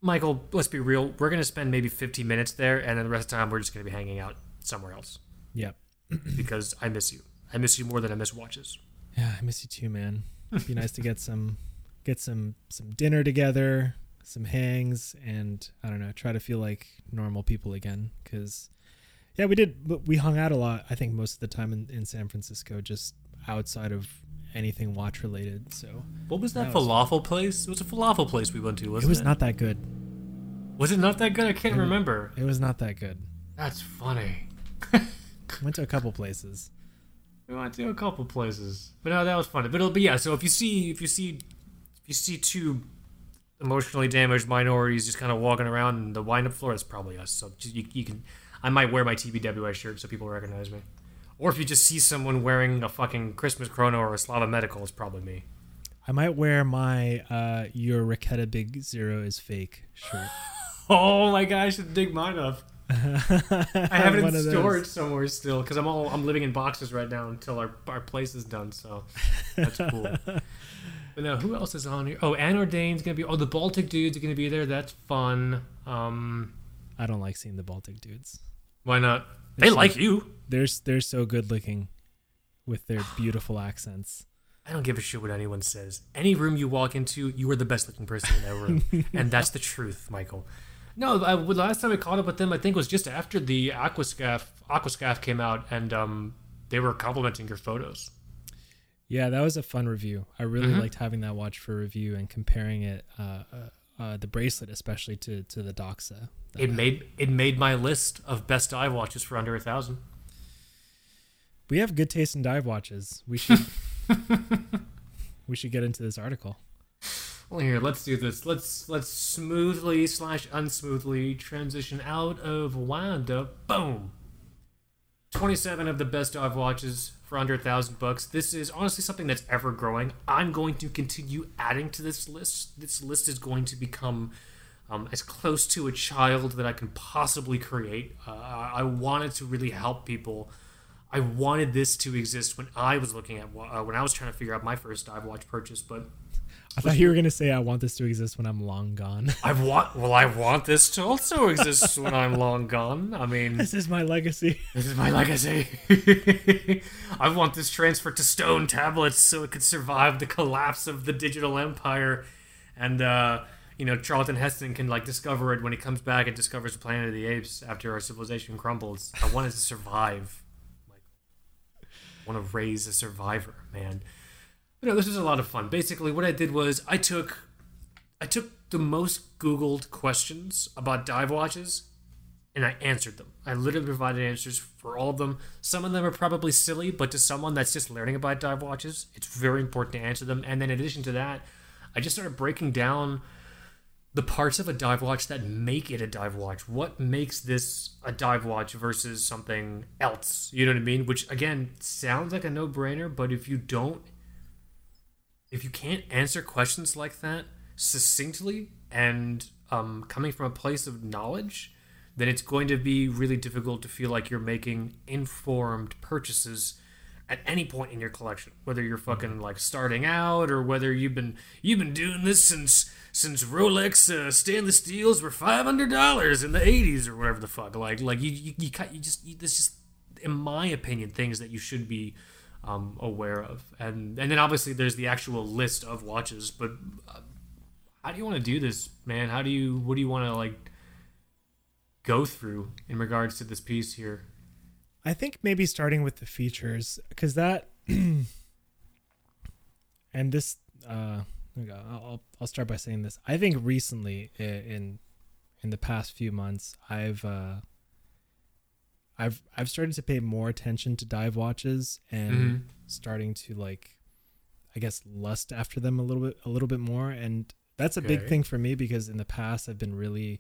Speaker 2: Michael, let's be real. We're gonna spend maybe 15 minutes there, and then the rest of the time we're just gonna be hanging out somewhere else
Speaker 1: Yep.
Speaker 2: because I miss you. I miss you more than I miss watches.
Speaker 1: Yeah, I miss you too, man. It'd be nice to get some get some some dinner together. some hangs, and I don't know, try to feel like normal people again. Because yeah, we did, but we hung out a lot. I think most of the time in, in San Francisco, just outside of anything watch related. So
Speaker 2: What was that,
Speaker 1: That was
Speaker 2: falafel place? It was a falafel place we went to, wasn't it?
Speaker 1: It was not that good.
Speaker 2: Was it not that good? I can't
Speaker 1: It
Speaker 2: remember.
Speaker 1: It was not that good.
Speaker 2: That's funny.
Speaker 1: Went to a couple places.
Speaker 2: We went to a couple places, but no, that was funny. But it'll be yeah. So if you see if you see if you see two emotionally damaged minorities just kind of walking around in the wind-up floor, that's probably us. So you, you can, I might wear my TBWI shirt so people recognize me. Or if you just see someone wearing a fucking Christmas Chrono or a Slava Medical, it's probably me.
Speaker 1: I might wear my uh, "Your Raketa Big Zero is fake" shirt.
Speaker 2: Oh my god, I should dig mine up. I have it in
Speaker 1: of those.
Speaker 2: storage somewhere still because I'm all I'm living in boxes right now until our our place is done. So that's cool. but now, who else is on here? Oh, Anordain's gonna be. Oh, the Baltic dudes are gonna be there. That's fun. Um,
Speaker 1: I don't like seeing the Baltic dudes.
Speaker 2: why not? They
Speaker 1: It's
Speaker 2: like
Speaker 1: like-
Speaker 2: you.
Speaker 1: They're they're so good looking, with their beautiful accents.
Speaker 2: I don't give a shit what anyone says. Any room you walk into, you are the best looking person in that room, and that's the truth, Michael. No, I, the last time I caught up with them, I think was just after the Aquascaphe Aquascaphe came out, and um, they were complimenting your photos.
Speaker 1: Yeah, that was a fun review. I really
Speaker 2: Mhm.
Speaker 1: liked having that watch for review and comparing it, uh, uh, uh, the bracelet especially to to the Doxa.
Speaker 2: It made it made my list of best dive watches for under a thousand.
Speaker 1: We have good taste in dive watches. We should we should get into this article.
Speaker 2: Well, here, let's do this. Let's let's smoothly slash unsmoothly transition out of Wanda. Boom. Twenty-seven of the best dive watches for under a thousand bucks. This is honestly something that's ever growing. I'm going to continue adding to this list. This list is going to become um, as close to a child that I can possibly create. Uh, I wanted to really help people. I wanted this to exist when I was looking at uh, when I was trying to figure out my first dive watch purchase, but
Speaker 1: I thought you were gonna say I want this to exist when I'm long gone.
Speaker 2: I want. Well, I want this to also exist when I'm long gone. I mean,
Speaker 1: this is my legacy.
Speaker 2: this is my legacy. I want this transferred to stone tablets so it could survive the collapse of the digital empire, and uh, you know Charlton Heston can like discover it when he comes back and discovers the Planet of the Apes after our civilization crumbles. I want it to survive. Want to raise a survivor, man. You know, this was a lot of fun. Basically, what I did was I took I took the most Googled questions about dive watches and I answered them. I literally provided answers for all of them. Some of them are probably silly, but to someone that's just learning about dive watches, it's very important to answer them. And then in addition to that, I just started breaking down the parts of a dive watch that make it a dive watch. What makes this a dive watch versus something else? You know what I mean? Which again sounds like a no-brainer, but if you don't if you can't answer questions like that succinctly and um, coming from a place of knowledge, then it's going to be really difficult to feel like you're making informed purchases at any point in your collection. Whether you're fucking like starting out or whether you've been you've been doing this since since Rolex uh, stainless steels were five hundred dollars in the eighties or whatever the fuck. Like like you you you, cut- you just you, this just in my opinion things that you should be um, aware of. And and then obviously there's the actual list of watches. But uh, how do you want to do this, man? How do you what do you want to like go through in regards to this piece here?
Speaker 1: I think maybe starting with the features because that and this uh I'll I'll start by saying this. I think recently in in the past few months I've uh I've I've started to pay more attention to dive watches and
Speaker 2: Mhm.
Speaker 1: starting to like I guess lust after them a little bit a little bit more and that's a big thing for me because in the past I've been really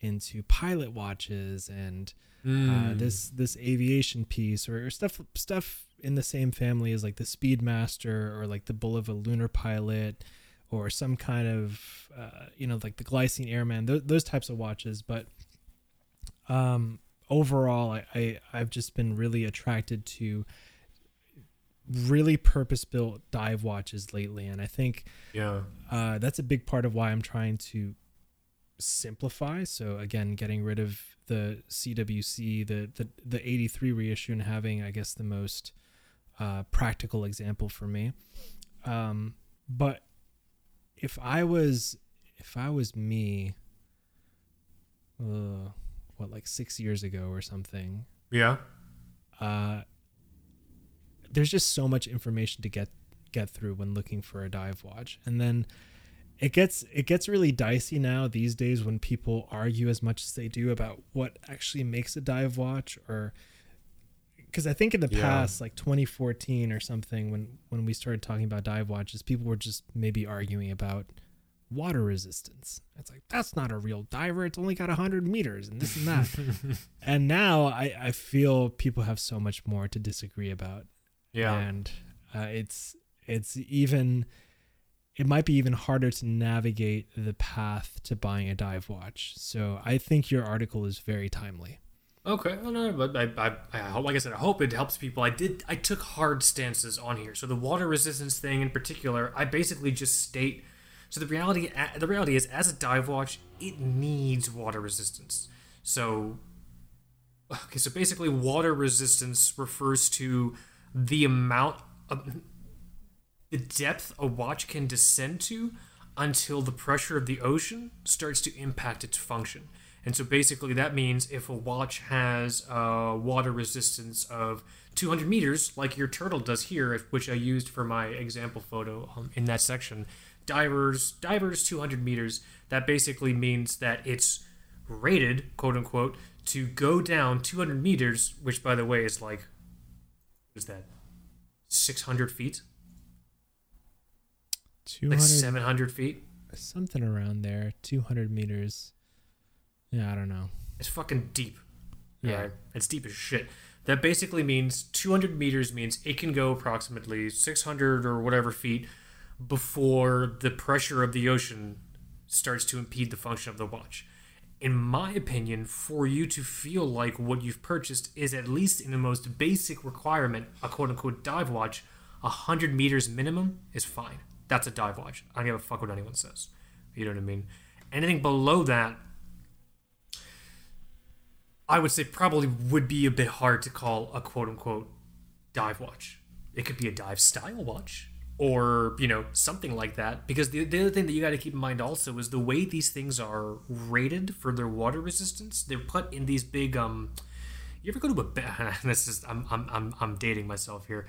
Speaker 1: into pilot watches and uh,
Speaker 2: Mm.
Speaker 1: this this aviation piece or, or stuff stuff in the same family as like the Speedmaster or like the Bulova Lunar Pilot or some kind of uh, you know like the Glycine Airman th- those types of watches but um overall I, I I've just been really attracted to really purpose built dive watches lately and I think
Speaker 2: yeah.
Speaker 1: uh, that's a big part of why I'm trying to simplify. So again, getting rid of the CWC, the the the 83 reissue, and having I guess the most uh, practical example for me. Um, but if I was if I was me, uh, what like six years ago or something,
Speaker 2: Yeah.
Speaker 1: uh, there's just so much information to get get through when looking for a dive watch, and then it gets it gets really dicey now these days when people argue as much as they do about what actually makes a dive watch or because I think in the
Speaker 2: Yeah.
Speaker 1: past, like 2014 or something, when when we started talking about dive watches, people were just maybe arguing about water resistance. It's like that's not a real diver; it's only got 100 meters and this and that. and now I I feel people have so much more to disagree about,
Speaker 2: Yeah.
Speaker 1: and uh, it's it's even it might be even harder to navigate the path to buying a dive watch. So I think your article is very timely.
Speaker 2: Okay, well, no, but I, I, I hope, like I said, I hope it helps people. I did, I took hard stances on here. So the water resistance thing in particular, I basically just state. So the reality, the reality is, as a dive watch, it needs water resistance. So, okay, so basically, water resistance refers to the amount of the depth a watch can descend to until the pressure of the ocean starts to impact its function. And so basically, that means if a watch has a water resistance of 200 meters, like your turtle does here, which I used for my example photo um, in that section, divers, divers 200 meters, that basically means that it's rated, quote unquote, to go down 200 meters, which by the way is like, what is that, 600 feet?
Speaker 1: 200
Speaker 2: Like 700 feet?
Speaker 1: something around there 200 meters yeah i don't know
Speaker 2: It's fucking deep.
Speaker 1: Yeah.
Speaker 2: Alright? It's deep as shit. That basically means 200 meters means it can go approximately 600 or whatever feet before the pressure of the ocean starts to impede the function of the watch. In my opinion, for you to feel like what you've purchased is at least in the most basic requirement, a quote unquote dive watch, 100 meters minimum is fine. That's a dive watch. I don't give a fuck what anyone says. You know what I mean? Anything below that I would say probably would be a bit hard to call a quote unquote dive watch. It could be a dive style watch or, you know, something like that. Because the, the other thing that you got to keep in mind also is the way these things are rated for their water resistance. They're put in these big, um, you ever go to a? This is, I'm, I'm, I'm, I'm dating myself here.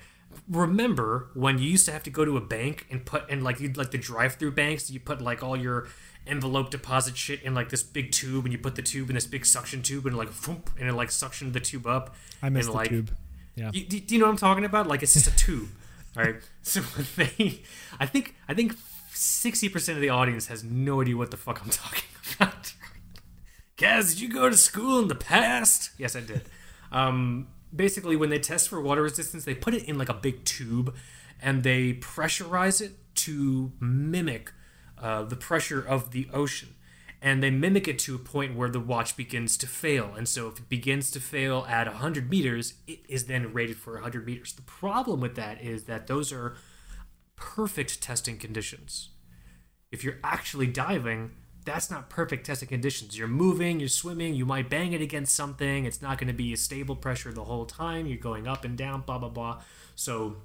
Speaker 2: Remember when you used to have to go to a bank and put, and like, you'd like the drive through banks, you put like all your envelope deposit shit in like this big tube and you put the tube in this big suction tube and like thump, and it like suctioned the tube up
Speaker 1: i missed
Speaker 2: and,
Speaker 1: the
Speaker 2: like,
Speaker 1: tube yeah
Speaker 2: you, do, do you know what I'm talking about? Like it's just a tube. All right. So they, I think, I think sixty percent of the audience has no idea what the fuck I'm talking about. Kaz, did you go to school in the past? Yes, I did. Um, basically, when they test for water resistance, they put it in like a big tube, and they pressurize it to mimic uh, the pressure of the ocean and they mimic it to a point where the watch begins to fail. And so if it begins to fail at 100 meters, it is then rated for 100 meters. The problem with that is that those are perfect testing conditions. If you're actually diving, that's not perfect testing conditions. You're moving, you're swimming, you might bang it against something. It's not going to be a stable pressure the whole time. You're going up and down, blah, blah, blah. So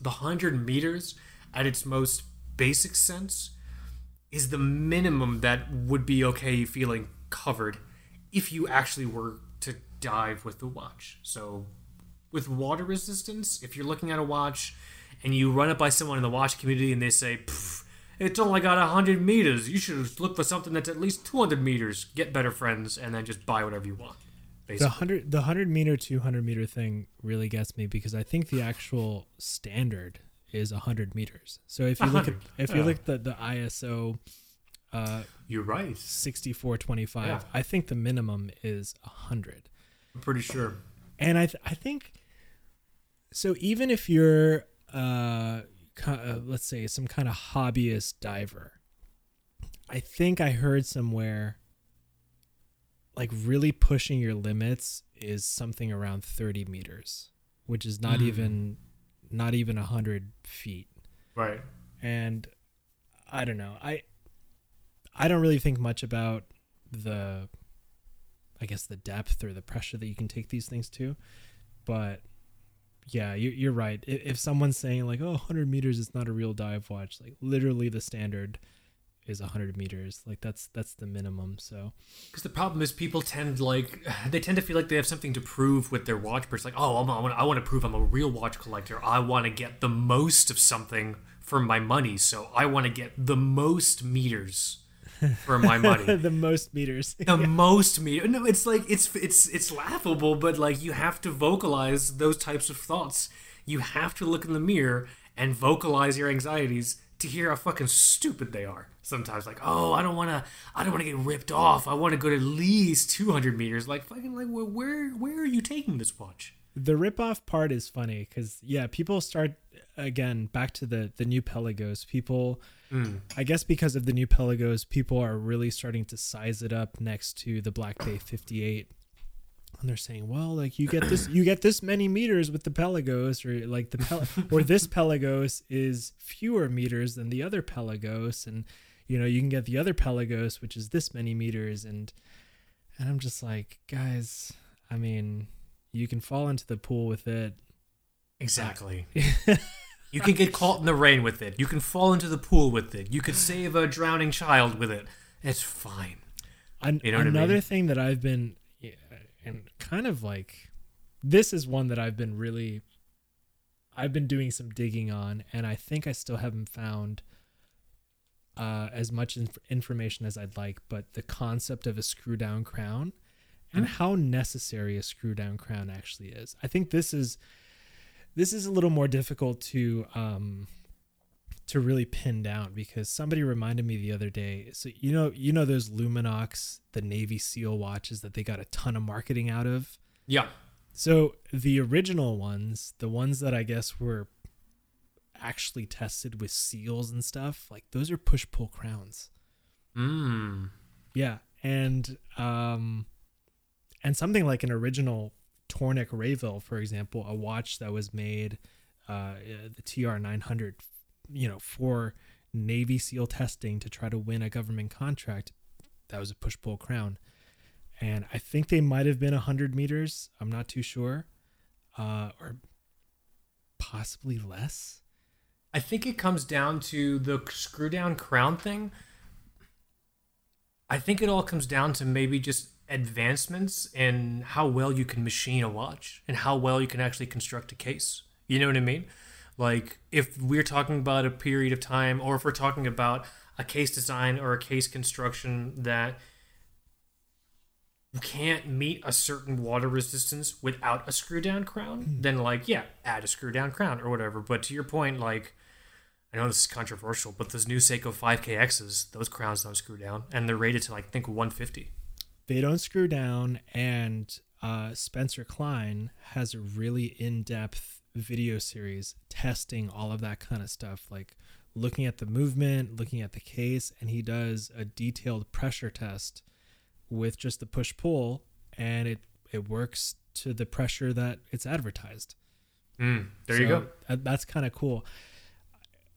Speaker 2: the 100 meters, at its most basic sense, is the minimum that would be okay feeling covered if you actually were to dive with the watch. So, with water resistance, if you're looking at a watch and you run it by someone in the watch community and they say, "Pff, it's only got 100 meters, you should look for something that's at least 200 meters, get better friends, and then just buy whatever you want.
Speaker 1: the 100 the 100 meter 200 meter thing really gets me because i think the actual standard is 100 meters so if you look at
Speaker 2: 100,
Speaker 1: if you look at the, the iso uh
Speaker 2: You're right.
Speaker 1: 6425
Speaker 2: Yeah.
Speaker 1: i think the minimum is 100
Speaker 2: I'm pretty sure.
Speaker 1: and i th- i think so even if you're uh, uh let's say some kind of hobbyist diver i think i heard somewhere like really pushing your limits is something around 30 meters which is not
Speaker 2: Mm.
Speaker 1: even not even 100 feet
Speaker 2: Right.
Speaker 1: and i don't know i i don't really think much about the i guess the depth or the pressure that you can take these things to but yeah you, you're right if, someone's saying like oh 100 meters is not a real dive watch like literally the standard is 100 meters. Like that's that's the minimum. So
Speaker 2: Because the problem is people tend like they tend to feel like they have something to prove with their watch. But it's like, oh, I'm, I I want to prove I'm a real watch collector. I want to get the most of something for my money. So I want to get the most meters for my money.
Speaker 1: the most meters.
Speaker 2: the most meter. No, it's like it's it's it's laughable, but like you have to vocalize those types of thoughts. You have to look in the mirror and vocalize your anxieties to hear how fucking stupid they are. Sometimes like, oh, I don't want to, I don't want to get ripped off. I want to go to at least 200 meters. Like fucking like, where where, where are you taking this watch?
Speaker 1: the rip-off part is funny because yeah people start again back to the the new pelagos people Mm. i guess because of the new pelagos people are really starting to size it up next to the black bay 58 and they're saying well like you get this you get this many meters with the pelagos or like the Pel- or this pelagos is fewer meters than the other pelagos and you know you can get the other pelagos which is this many meters and and i'm just like guys i mean you can fall into the pool with it.
Speaker 2: Exactly. you can get caught in the rain with it. You can fall into the pool with it. You could save a drowning child with it. It's fine.
Speaker 1: An-
Speaker 2: You know what I
Speaker 1: another
Speaker 2: mean?
Speaker 1: thing that I've been yeah, and kind of like this is one that I've been really I've been doing some digging on and I think I still haven't found uh, as much inf- information as I'd like, but the concept of a screw down crown and how necessary a screw down crown actually is. I think this is this is a little more difficult to um to really pin down because somebody reminded me the other day. So you know you know those Luminox, the Navy SEAL watches that they got a ton of marketing out of.
Speaker 2: Yeah.
Speaker 1: So the original ones, the ones that I guess were actually tested with seals and stuff, like those are push pull crowns.
Speaker 2: Mmm.
Speaker 1: Yeah, and um, and something like an original Tornek-Rayville, for example, a watch that was made, uh, the TR nine hundred, you know, for Navy SEAL testing to try to win a government contract. That was a push pull crown, and I think they might have been hundred meters. I'm not too sure, uh, or possibly less.
Speaker 2: I think it comes down to the screw down crown thing. I think it all comes down to maybe just advancements in how well you can machine a watch and how well you can actually construct a case. You know what I mean? Like if we're talking about a period of time or if we're talking about a case design or a case construction that can't meet a certain water resistance without a screw down crown, hmm. then like yeah, add a screw down crown or whatever. But to your point, like I know this is controversial, but those new Seiko 5KXs, those crowns don't screw down, and they're rated to like I think 150.
Speaker 1: They don't screw down and uh, spencer klein has a really in-depth video series testing all of that kind of stuff like looking at the movement looking at the case and he does a detailed pressure test with just the push pull and it it works to the pressure that it's advertised
Speaker 2: Mm, there you go.
Speaker 1: that- that's kind of cool.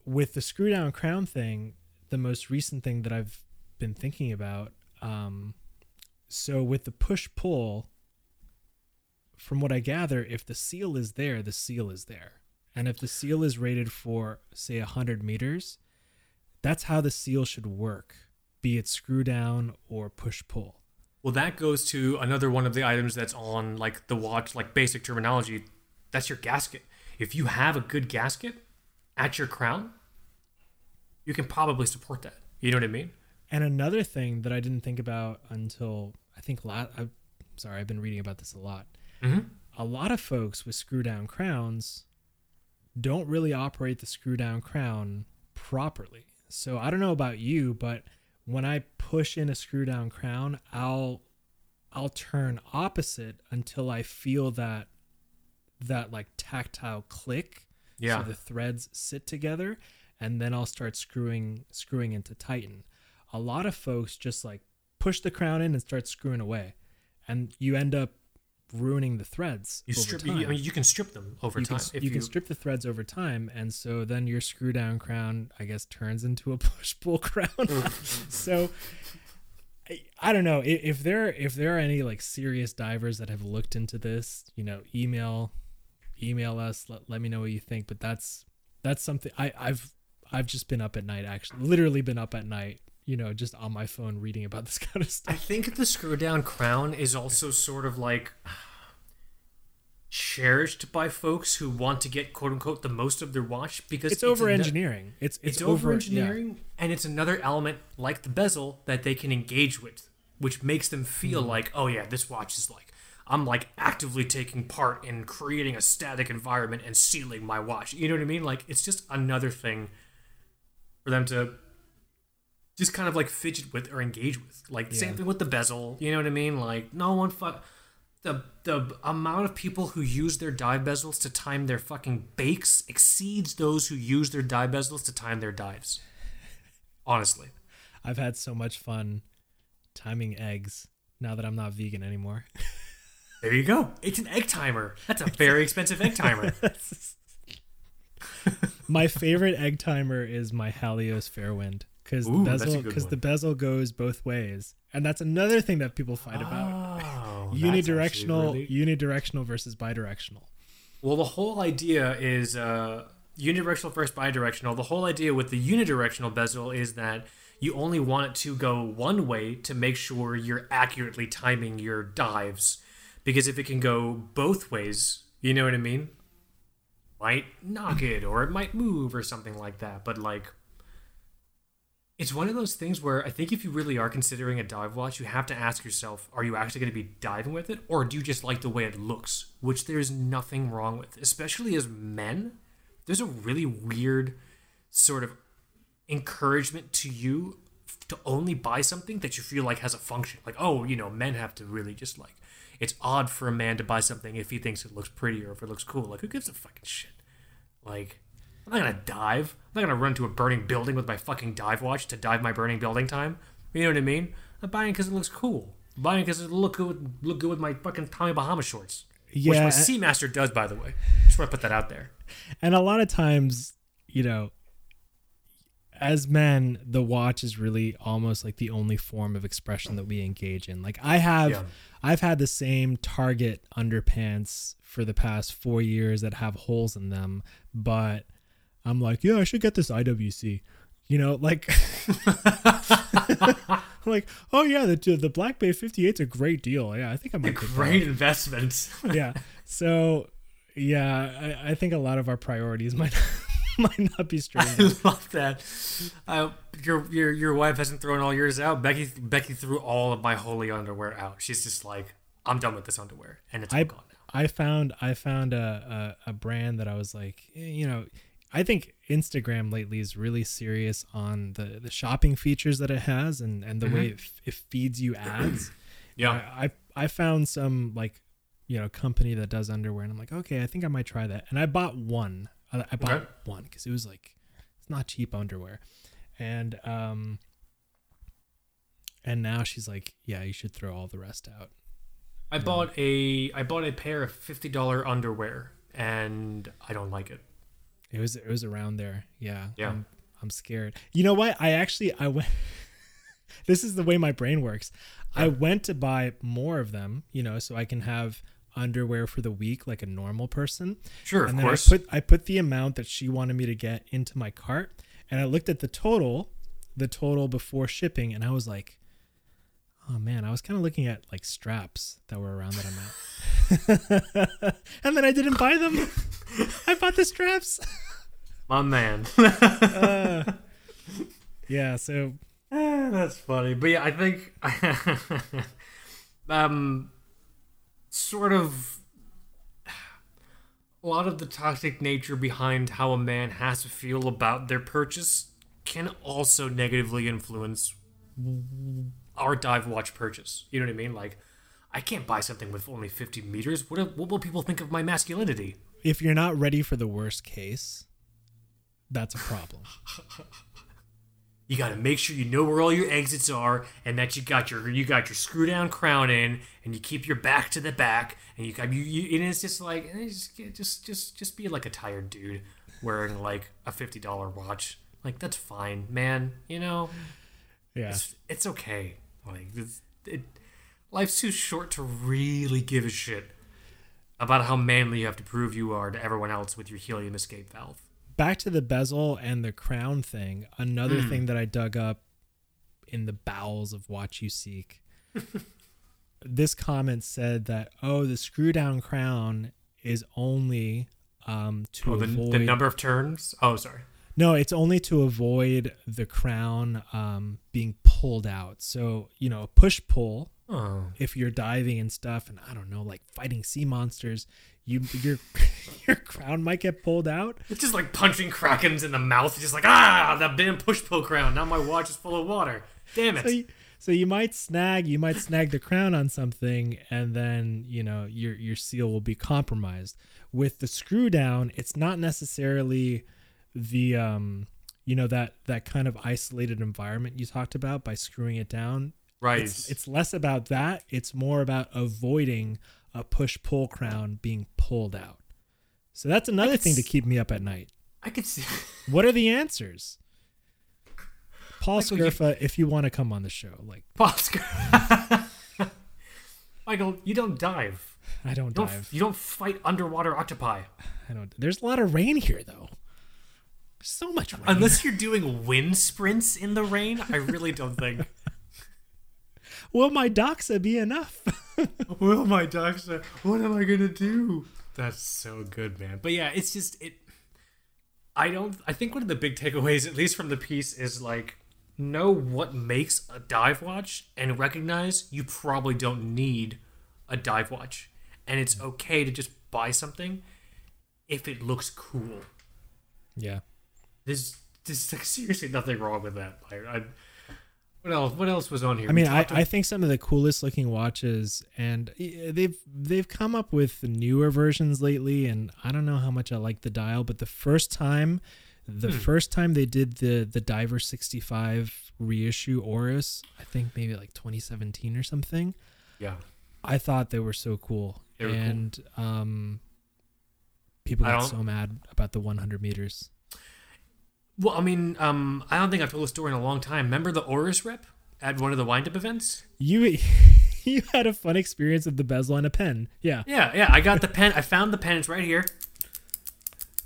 Speaker 1: With the screw down crown thing, the most recent thing that I've been thinking about, um, so with the push pull, from what I gather, if the seal is there, the seal is there. And if the seal is rated for, say, 100 meters, that's how the seal should work, be it screw down or push pull.
Speaker 2: Well, that goes to another one of the items that's on like the watch, like basic terminology. That's your gasket. If you have a good gasket at your crown, you can probably support that. You know what I mean?
Speaker 1: And another thing that I didn't think about until I think lot. I'm sorry, I've been reading about this a lot.
Speaker 2: Mhm.
Speaker 1: A lot of folks with screw down crowns don't really operate the screw down crown properly. So I don't know about you, but when I push in a screw down crown, I'll I'll turn opposite until I feel that that like tactile click.
Speaker 2: Yeah.
Speaker 1: So the threads sit together and then I'll start screwing screwing into tighten. A lot of folks just like push the crown in and start screwing away. And you end up ruining the threads.
Speaker 2: You strip. You, I mean, you can strip them over
Speaker 1: you
Speaker 2: time.
Speaker 1: can,
Speaker 2: if
Speaker 1: you can strip the threads over time and so then your screw down crown i guess turns into a push pull crown so I, I don't know if, if there if there are any like serious divers that have looked into this you know email email us let, let me know what you think but that's that's something i i've i've just been up at night actually literally been up at night you know, just on my phone reading about this kind of stuff.
Speaker 2: I think the screw down crown is also sort of like cherished by folks who want to get quote unquote the most of their watch because
Speaker 1: It's over engineering. It's, it's
Speaker 2: It's,
Speaker 1: over
Speaker 2: over
Speaker 1: yeah.
Speaker 2: engineering, and it's another element like the bezel that they can engage with, which makes them feel
Speaker 1: Hmm.
Speaker 2: like, oh yeah, this watch is like I'm like actively taking part in creating a static environment and sealing my watch. You know what I mean? Like it's just another thing for them to just kind of like fidget with or engage with. Like the same thing with the bezel. You know what I mean? Like no one fuck the the amount of people who use their dive bezels to time their fucking bakes exceeds those who use their dive bezels to time their dives. Honestly.
Speaker 1: I've had so much fun timing eggs now that I'm not vegan anymore.
Speaker 2: There you go. It's an egg timer. That's a very expensive egg timer.
Speaker 1: my favorite egg timer is my Halios Fairwind because the
Speaker 2: Ooh, that's a
Speaker 1: bezel because the bezel goes both ways, and that's another thing that people fight about.
Speaker 2: Oh, that's
Speaker 1: Unidirectional,
Speaker 2: really-
Speaker 1: unidirectional versus bidirectional.
Speaker 2: Well, the whole idea is uh, unidirectional versus bidirectional. The whole idea with the unidirectional bezel is that you only want it to go one way to make sure you're accurately timing your dives. Because if it can go both ways, you know what I mean? Might knock it or it might move or something like that. But like, it's one of those things where I think if you really are considering a dive watch, you have to ask yourself, are you actually going to be diving with it or do you just like the way it looks? Which there's nothing wrong with. Especially as men, there's a really weird sort of encouragement to you to only buy something that you feel like has a function. Like, oh, you know, men have to really just like it's odd for a man to buy something if he thinks it looks pretty or if it looks cool. Like, who gives a fucking shit? Like, I'm not gonna dive. I'm not gonna run to a burning building with my fucking dive watch to dive my burning building time. You know what I mean? I'm buying because it looks cool. I'm buying because it look good. Look good with my fucking Tommy Bahama shorts. which
Speaker 1: Yeah,
Speaker 2: my
Speaker 1: and-
Speaker 2: Seamaster does, by the way. Just want to put that out there.
Speaker 1: and a lot of times, you know, as men, the watch is really almost like the only form of expression that we engage in. Like I have,
Speaker 2: Yeah.
Speaker 1: I've had the same Target underpants for the past four years that have holes in them, but I'm like, yeah, I should get this IWC. You know, like, like, oh yeah, the the Black Bay 58 is a great deal. Yeah, I think I might get that.
Speaker 2: Great investment.
Speaker 1: yeah. So yeah, I, I think a lot of our priorities might might not be straight.
Speaker 2: I love that. Uh, your your your wife hasn't thrown all yours out. Becky Becky threw all of my holy underwear out. She's just like, I'm done with this underwear, and it's all
Speaker 1: I
Speaker 2: gone now.
Speaker 1: I found I found a, a a brand that I was like, eh, you know, I think Instagram lately is really serious on the the shopping features that it has and and the way it, f- it feeds you ads.
Speaker 2: Yeah,
Speaker 1: I, I I found some like you know company that does underwear and I'm like, okay, I think I might try that. And I bought one. I, I bought
Speaker 2: Okay.
Speaker 1: one because it was like it's not cheap underwear, and um. And now she's like, yeah, you should throw all the rest out.
Speaker 2: I bought a I bought a pair of fifty dollar underwear, and I don't like it.
Speaker 1: It was it was around there. Yeah.
Speaker 2: Yeah.
Speaker 1: I'm, I'm scared. You know what? I actually I went This is the way my brain works. I went to buy more of them, you know, so I can have underwear for the week like a normal person.
Speaker 2: Sure,
Speaker 1: and
Speaker 2: of
Speaker 1: then
Speaker 2: course.
Speaker 1: I put I put the amount that she wanted me to get into my cart and I looked at the total, the total before shipping and I was like Oh man, I was kind of looking at like straps that were around that amount. and then I didn't buy them. I bought the straps.
Speaker 2: My man.
Speaker 1: Yeah, so
Speaker 2: Ah, That's funny, but yeah, I think um, sort of a lot of the toxic nature behind how a man has to feel about their purchase can also negatively influence our dive watch purchase. You know what I mean? Like, I can't buy something with only 50 meters. What, what will people think of my masculinity?
Speaker 1: if you're not ready for the worst case, that's a problem.
Speaker 2: You got to make sure you know where all your exits are, and that you got your you got your screw down crown in, and you keep your back to the back, and you got you, you and it's just like eh, just just just just be like a tired dude wearing like a fifty dollar watch. Like that's fine, man. You know,
Speaker 1: Yeah.
Speaker 2: it's it's okay. Like it, life's too short to really give a shit about how manly you have to prove you are to everyone else with your helium escape valve.
Speaker 1: Back to the bezel and the crown thing. Another
Speaker 2: Hmm.
Speaker 1: thing that I dug up in the bowels of WatchUSeek. this comment said that oh, the screw down crown is only um, to
Speaker 2: Oh, the,
Speaker 1: avoid
Speaker 2: the number of turns. Oh, sorry.
Speaker 1: no, it's only to avoid the crown um, being pulled out. So you know, push pull
Speaker 2: Oh,
Speaker 1: if you're diving and stuff, and I don't know, like fighting sea monsters, you your your crown might get pulled out.
Speaker 2: it's just like punching krakens in the mouth. Just like ah, that damn push pull crown. Now my watch is full of water. Damn it.
Speaker 1: So you, so you might snag you might snag the crown on something, and then you know your your seal will be compromised. With the screw down, it's not necessarily the um you know that that kind of isolated environment you talked about by screwing it down
Speaker 2: right.
Speaker 1: it's, it's less about that it's more about avoiding a push pull crown being pulled out so that's another thing to keep me up at night
Speaker 2: I could see.
Speaker 1: what are the answers paul
Speaker 2: Michael, you-
Speaker 1: if you want to come on the show like paul
Speaker 2: Oscar. Michael, you don't dive.
Speaker 1: i don't
Speaker 2: You don't,
Speaker 1: dive
Speaker 2: you don't fight underwater octopi.
Speaker 1: i don't there's a lot of rain here though so much rain
Speaker 2: Unless you're doing wind sprints in the rain, I really don't think.
Speaker 1: will my doxa be enough
Speaker 2: Will my doctor? What am I gonna do? That's so good, man. But yeah, it's just it. I don't. I think one of the big takeaways, at least from the piece, is like know what makes a dive watch and recognize you probably don't need a dive watch, and it's okay to just buy something if it looks cool.
Speaker 1: yeah
Speaker 2: There's there's like seriously nothing wrong with that. Like, I, what else? What else was on here?
Speaker 1: I mean, I,
Speaker 2: talked
Speaker 1: I think some of the coolest looking watches, and they've they've come up with newer versions lately, and I don't know how much I like the dial, but the first time, the
Speaker 2: Hmm.
Speaker 1: first time they did the the Diver sixty five reissue Oris, I think maybe like twenty seventeen or something.
Speaker 2: yeah.
Speaker 1: I thought they were so cool,
Speaker 2: were cool.
Speaker 1: and um, people got so mad about the one hundred meters.
Speaker 2: Well, I mean, um, I don't think I've told a story in a long time. Remember the Oris rep at one of the wind-up events?
Speaker 1: You you had a fun experience with the bezel and a pen, yeah.
Speaker 2: Yeah, yeah. I got the pen. I found the pen. It's right here.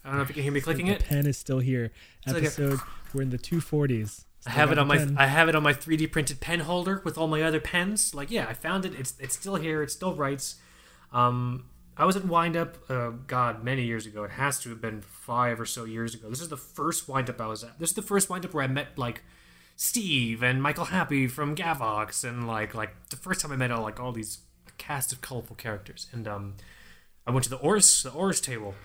Speaker 2: I don't know if you can hear me clicking
Speaker 1: the
Speaker 2: it.
Speaker 1: pen is still here.
Speaker 2: It's like a-
Speaker 1: Episode we're in the two forties.
Speaker 2: I have it on my I have it on my 3D printed pen holder with all my other pens. Like, yeah, I found it. It's it's still here. It still writes. Um, I was at Wind Up, uh, God, many years ago. It has to have been five or so years ago. This is the first Wind Up I was at. This is the first Wind Up where I met like Steve and Michael Happé from Gavox, and like like the first time I met all like all these cast of colorful characters. And um, I went to the Oris the Oris table.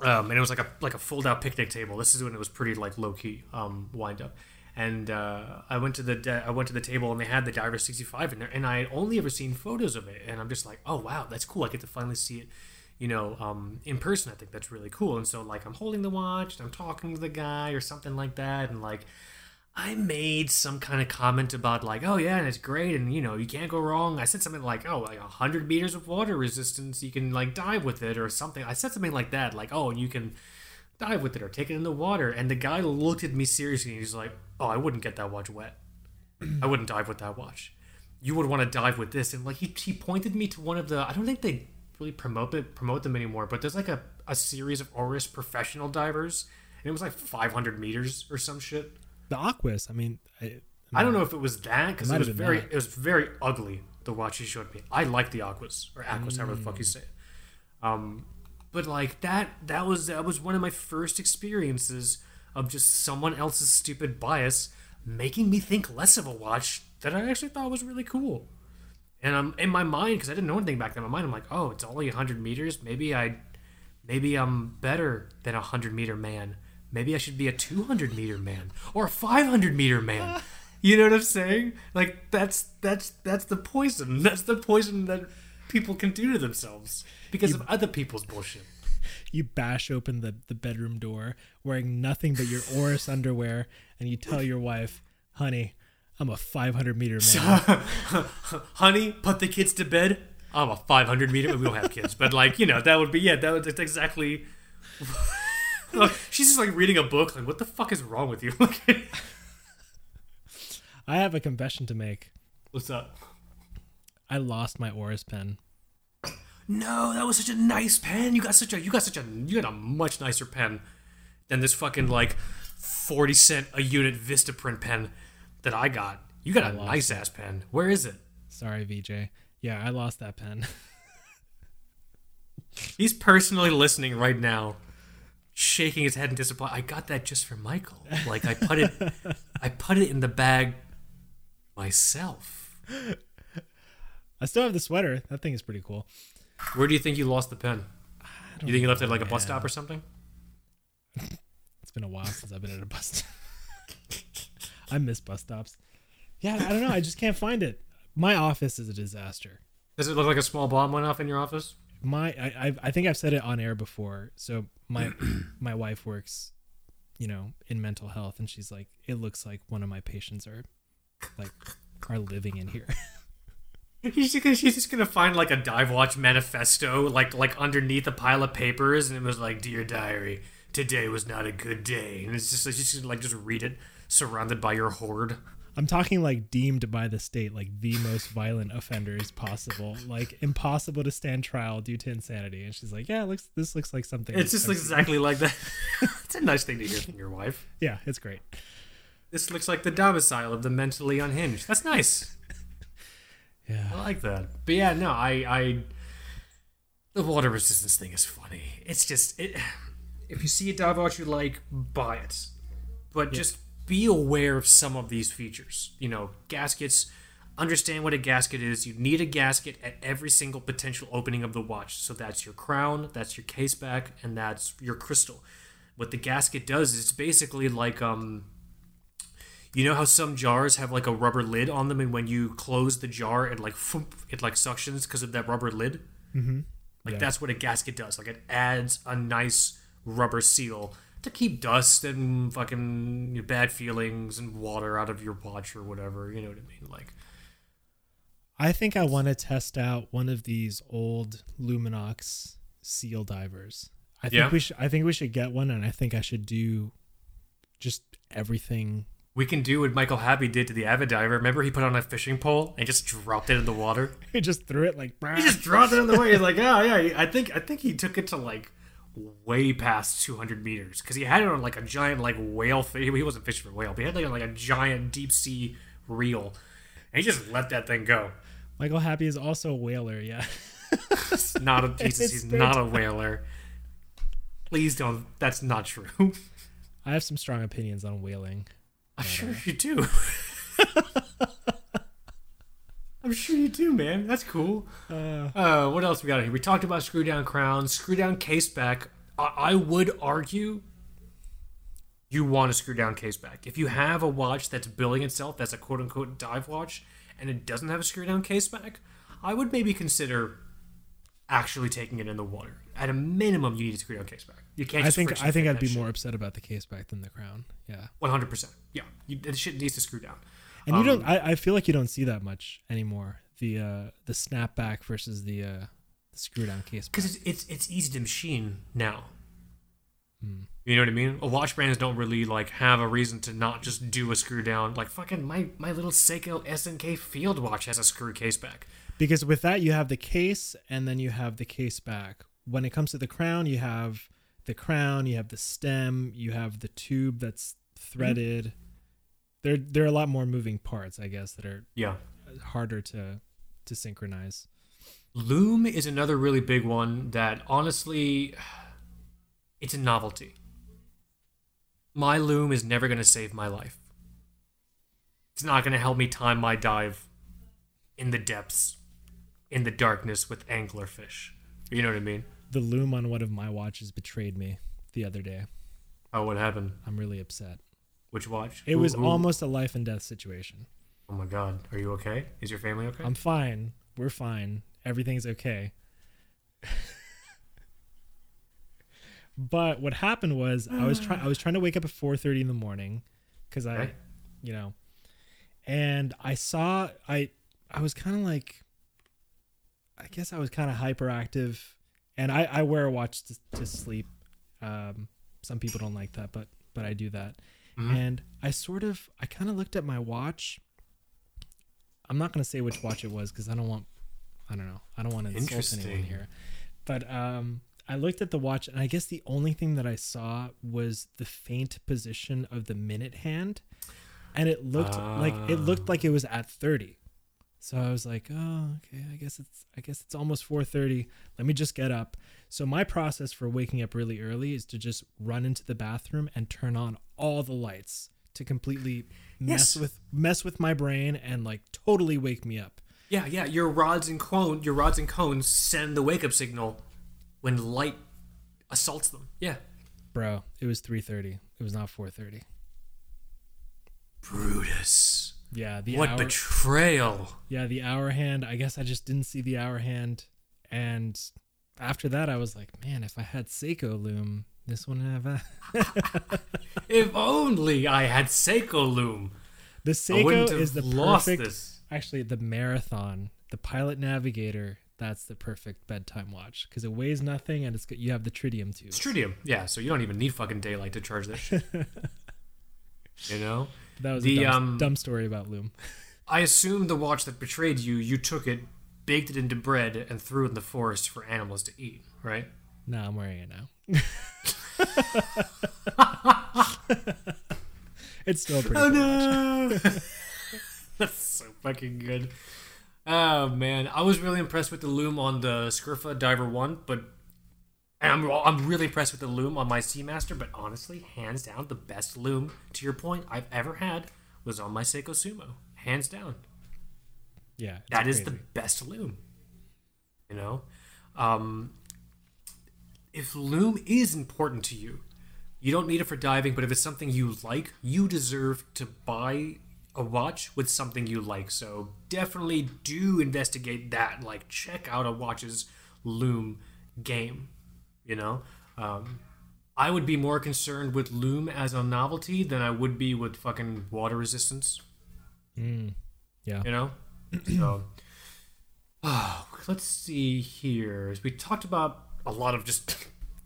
Speaker 2: Um, and it was like a like a fold out picnic table. This is when it was pretty like low key um, wind up. And uh, I went to the I went to the table and they had the Diver 65 in there, and I had only ever seen photos of it, and I'm just like, oh wow, that's cool. I get to finally see it, you know, um, in person. I think that's really cool. And so like I'm holding the watch, I'm talking to the guy or something like that, and like I made some kind of comment about like, oh yeah, and it's great, and you know, you can't go wrong. I said something like, oh, like hundred meters of water resistance, you can like dive with it or something. I said something like that, like, oh, and you can dive with it or take it in the water. And the guy looked at me seriously, and he's like, oh, I wouldn't get that watch wet. I wouldn't dive with that watch. You would want to dive with this, and like he he pointed me to one of the. I don't think they really promote it promote them anymore, but there's like a a series of Oris professional divers, and it was like 500 meters or some shit.
Speaker 1: The Aquis. I mean, I,
Speaker 2: I don't know if it was that because
Speaker 1: Might
Speaker 2: it was very
Speaker 1: that.
Speaker 2: it was very ugly. The watch he showed me. I like the Aquas or Aquas, however the fuck you say it. Um, but like that that was that was one of my first experiences of just someone else's stupid bias making me think less of a watch that I actually thought was really cool. And I'm in my mind because I didn't know anything back then. In my mind, I'm like, oh, it's only 100 meters. Maybe I, maybe I'm better than a 100 meter man. Maybe I should be a 200 meter man or a 500 meter man. You know what I'm saying? Like that's that's that's the poison. That's the poison that people can do to themselves because of other people's bullshit.
Speaker 1: You bash open the, the bedroom door wearing nothing but your Oris underwear, and you tell your wife, "Honey, I'm a 500 meter man."
Speaker 2: Honey, put the kids to bed. I'm a 500 meter. We don't have kids, but like you know, that would be yeah. That would that's exactly. She's just like reading a book. Like, what the fuck is wrong with you?
Speaker 1: I have a confession to make.
Speaker 2: What's up?
Speaker 1: I lost my Oris pen.
Speaker 2: No, that was such a nice pen. You got such a you got such a you got a much nicer pen than this fucking like 40 cent a unit Vistaprint pen that I got. You got
Speaker 1: I
Speaker 2: a nice ass pen. Where is it?
Speaker 1: Sorry, VJ. Yeah, I lost that pen.
Speaker 2: He's personally listening right now, shaking his head in disappointment. I got that just for Michael. Like I put it, I put it in the bag myself.
Speaker 1: I still have the sweater. That thing is pretty cool.
Speaker 2: Where do you think you lost the pen? You think you left it at like a bus stop or something?
Speaker 1: It's been a while since I've been at a bus stop. I miss bus stops. Yeah, I don't know. I just can't find it. My office is a disaster.
Speaker 2: Does it look like a small bomb went off in your office?
Speaker 1: My, I, I, I think I've said it on air before. So my, my wife works, you know, in mental health, and she's like, it looks like one of my patients are, like, are living in here.
Speaker 2: She's just, gonna, she's just gonna find like a dive watch manifesto, like like underneath a pile of papers, and it was like, "Dear diary, today was not a good day," and it's just like gonna like just read it, surrounded by your horde.
Speaker 1: I'm talking like deemed by the state like the most violent offenders possible, like impossible to stand trial due to insanity. And she's like, "Yeah, it looks this looks like something."
Speaker 2: It's just looks exactly like that. it's a nice thing to hear from your wife.
Speaker 1: yeah, it's great.
Speaker 2: This looks like the domicile of the mentally unhinged. That's nice. I like that. But yeah, no, I, I, the water resistance thing is funny. It's just it. If you see a dive watch you like, buy it, but just be aware of some of these features. You know, gaskets. Understand what a gasket is. You need a gasket at every single potential opening of the watch. So that's your crown, that's your case back, and that's your crystal. What the gasket does is it's basically like um you know how some jars have like a rubber lid on them, and when you close the jar, it like it like suctions because of that rubber lid. Mm-hmm. Like
Speaker 1: Yeah.
Speaker 2: that's what a gasket does. Like it adds a nice rubber seal to keep dust and fucking bad feelings and water out of your watch or whatever. You know what I mean? Like
Speaker 1: I think I want to test out one of these old Luminox seal divers. I think
Speaker 2: Yeah.
Speaker 1: we should. I think we should get one, and I think I should do just everything.
Speaker 2: We can do what Michael Happé did to the Avidiver. Remember he put on a fishing pole and just dropped it in the water.
Speaker 1: He just threw it like.
Speaker 2: He just dropped it in the way. He's like, oh yeah. I think I think he took it to like way past 200 meters because he had it on like a giant like whale. He wasn't fishing for whale, but he had like, like a giant deep sea reel, and he just let that thing go.
Speaker 1: Michael Happé is also a whaler. Yeah.
Speaker 2: Not a Jesus. He's not a whaler. Please don't. That's not true.
Speaker 1: I have some strong opinions on whaling.
Speaker 2: I'm sure you do. I'm sure you do, man. That's cool.
Speaker 1: Uh,
Speaker 2: Uh, what else we got here? We talked about screw down crown, screw down case back. I, I would argue you want a screw down case back. If you have a watch that's billing itself as a quote unquote dive watch and it doesn't have a screw down case back, I would maybe consider actually taking it in the water. At a minimum, you need a screw down case back. You can't.
Speaker 1: I think I think I'd be
Speaker 2: shit.
Speaker 1: more upset about the case back than the crown. Yeah.
Speaker 2: One hundred percent. Yeah, you, the shit needs to screw down.
Speaker 1: And you don't.
Speaker 2: Um,
Speaker 1: I, I feel like you don't see that much anymore. The uh the snapback versus the uh the screw down case.
Speaker 2: because it's, it's it's easy to machine now.
Speaker 1: Hmm.
Speaker 2: You know what I mean? Watch brands don't really like have a reason to not just do a screw down. Like fucking my my little Seiko SNK Field Watch has a screw case back.
Speaker 1: Because with that you have the case and then you have the case back. When it comes to the crown, you have the crown, you have the stem, you have the tube that's threaded. There there are a lot more moving parts, I guess, that are
Speaker 2: Yeah.
Speaker 1: harder to to synchronize.
Speaker 2: Loom is another really big one that honestly, it's a novelty. My loom is never going to save my life. It's not going to help me time my dive in the depths, in the darkness with anglerfish. You know what I mean?
Speaker 1: The loom on one of my watches betrayed me the other day.
Speaker 2: Oh, what happened?
Speaker 1: I'm really upset.
Speaker 2: Which watch?
Speaker 1: It
Speaker 2: Who-
Speaker 1: was
Speaker 2: who-
Speaker 1: almost a life and death situation.
Speaker 2: Oh my god, are you okay? Is your family okay?
Speaker 1: I'm fine. We're fine. Everything's okay. but what happened was I was trying I was trying to wake up at 4:30 in the morning cuz I
Speaker 2: Okay.
Speaker 1: you know and I saw I I was kind of like I guess I was kind of hyperactive and I I wear a watch to, to sleep. Um some people don't like that, but but I do that.
Speaker 2: Mhm.
Speaker 1: And I sort of I kind of looked at my watch. I'm not going to say which watch it was cuz I don't want I don't know. I don't want to insult anyone here. But um I looked at the watch and I guess the only thing that I saw was the faint position of the minute hand. and it looked like it looked like it was at 30. So I was like, "Oh, okay, I guess it's I guess it's almost 4:30. Let me just get up." So my process for waking up really early is to just run into the bathroom and turn on all the lights to completely mess
Speaker 2: Yes.
Speaker 1: with mess with my brain and like totally wake me up.
Speaker 2: Yeah, yeah. Your rods and cone, your rods and cones send the wake up signal when light assaults them. Yeah.
Speaker 1: Bro, it was 3:30. It was not 4:30.
Speaker 2: Brutus.
Speaker 1: Yeah, the
Speaker 2: what
Speaker 1: hour
Speaker 2: betrayal.
Speaker 1: Yeah, the hour hand. I guess I just didn't see the hour hand and after that I was like, "Man, if I had Seiko Loom, this wouldn't have
Speaker 2: If only I had Seiko Loom.
Speaker 1: The Seiko is the
Speaker 2: lost
Speaker 1: perfect
Speaker 2: this.
Speaker 1: actually the marathon, the Pilot Navigator, that's the perfect bedtime watch because it weighs nothing and it's good. You have the tritium too.
Speaker 2: It's tritium. Yeah, so you don't even need fucking daylight to charge this shit. you know?
Speaker 1: That was
Speaker 2: The,
Speaker 1: a dumb,
Speaker 2: um,
Speaker 1: dumb story about Loom.
Speaker 2: I assume the watch that betrayed you, you took it, baked it into bread, and threw it in the forest for animals to eat, right?
Speaker 1: No, I'm wearing it now. it's still pretty.
Speaker 2: Oh no! That's so fucking good. Oh man, I was really impressed with the loom on the Scurfa Diver One, but and I'm I'm really impressed with the loom on my Seamaster. But honestly, hands down, the best loom to your point I've ever had was on my Seiko Sumo. Hands down,
Speaker 1: Yeah,
Speaker 2: that is the best loom. You know, um, if loom is important to you, you don't need it for diving, but if it's something you like, you deserve to buy a watch with something you like. So definitely do investigate that. Like check out a watch's loom game. You know, um, I would be more concerned with loom as a novelty than I would be with fucking water resistance.
Speaker 1: Yeah,
Speaker 2: You know, so oh, let's see here. We talked about a lot of just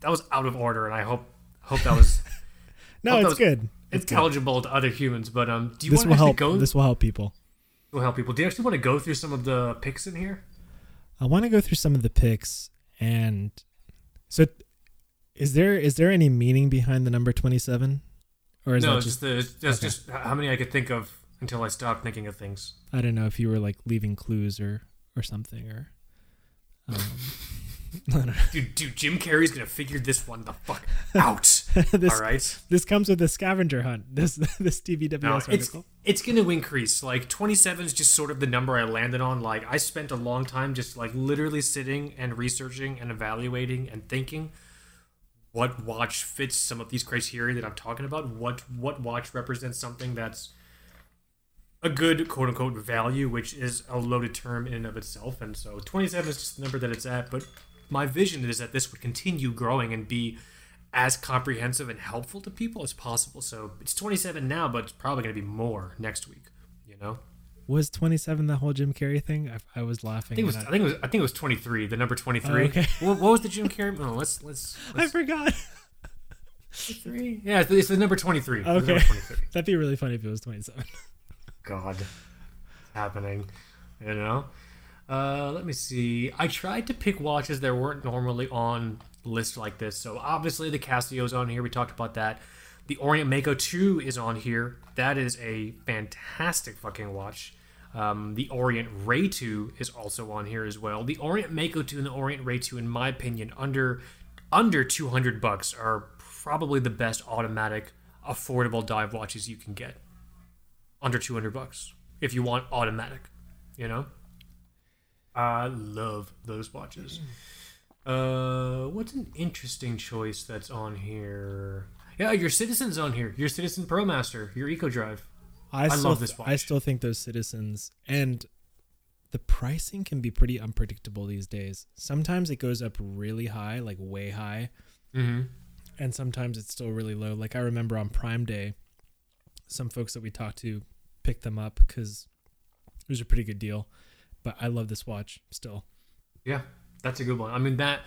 Speaker 2: that was out of order, and I hope hope that was
Speaker 1: no, it's
Speaker 2: was
Speaker 1: good. It's
Speaker 2: intelligible to other humans. But um, do you
Speaker 1: This
Speaker 2: want to
Speaker 1: help.
Speaker 2: go?
Speaker 1: This will help people.
Speaker 2: will help people. Do you actually want to go through some of the picks in here?
Speaker 1: I want to go through some of the picks and so is there is there any meaning behind the number 27 or is
Speaker 2: no,
Speaker 1: that just
Speaker 2: just the, it's that's
Speaker 1: okay.
Speaker 2: just how many I could think of until I stopped thinking of things.
Speaker 1: I don't know if you were like leaving clues or or something or um, I don't know.
Speaker 2: Dude, dude, Jim Carrey's gonna figure this one the fuck out.
Speaker 1: this
Speaker 2: all right.
Speaker 1: this comes with a scavenger hunt. This this TBWS
Speaker 2: No, it's it's gonna increase. Like 27 is just sort of the number I landed on. Like I spent a long time just like literally sitting and researching and evaluating and thinking what watch fits some of these criteria that I'm talking about. What what watch represents something that's a good quote unquote value, which is a loaded term in and of itself. And so 27 is just the number that it's at. But my vision is that this would continue growing and be as comprehensive and helpful to people as possible. So it's 27 now, but it's probably going to be more next week. You know,
Speaker 1: Was 27 the whole Jim Carrey thing? I, I was laughing.
Speaker 2: I think it was.
Speaker 1: and
Speaker 2: I think it was. I think it was 23. The number 23.
Speaker 1: Oh, okay.
Speaker 2: What, what was the Jim Carrey? Oh, let's let's.
Speaker 1: I
Speaker 2: let's
Speaker 1: forgot.
Speaker 2: three. Yeah, it's the, it's the number 23.
Speaker 1: Okay.
Speaker 2: number 23.
Speaker 1: That'd be really funny if it was 27.
Speaker 2: God, it's happening. You know. Uh, let me see. I tried to pick watches that weren't normally on lists like this. So obviously the Casio's on here. We talked about that. The Orient Mako 2 is on here. That is a fantastic fucking watch. Um, the Orient Ray 2 is also on here as well. The Orient Mako 2 and the Orient Ray 2, in my opinion, under under 200 bucks, are probably the best automatic, affordable dive watches you can get under 200 bucks if you want automatic you know i love those watches uh what's an interesting choice that's on here yeah your citizen's on here your citizen pro master your eco drive
Speaker 1: I, still
Speaker 2: love this
Speaker 1: th- I still think those citizens and the pricing can be pretty unpredictable these days. Sometimes it goes up really high, like way high,
Speaker 2: mm-hmm.
Speaker 1: and sometimes it's still really low. Like I remember on Prime Day, some folks that we talked to picked them up because it was a pretty good deal. But I love this watch still.
Speaker 2: Yeah, that's a good one. I mean that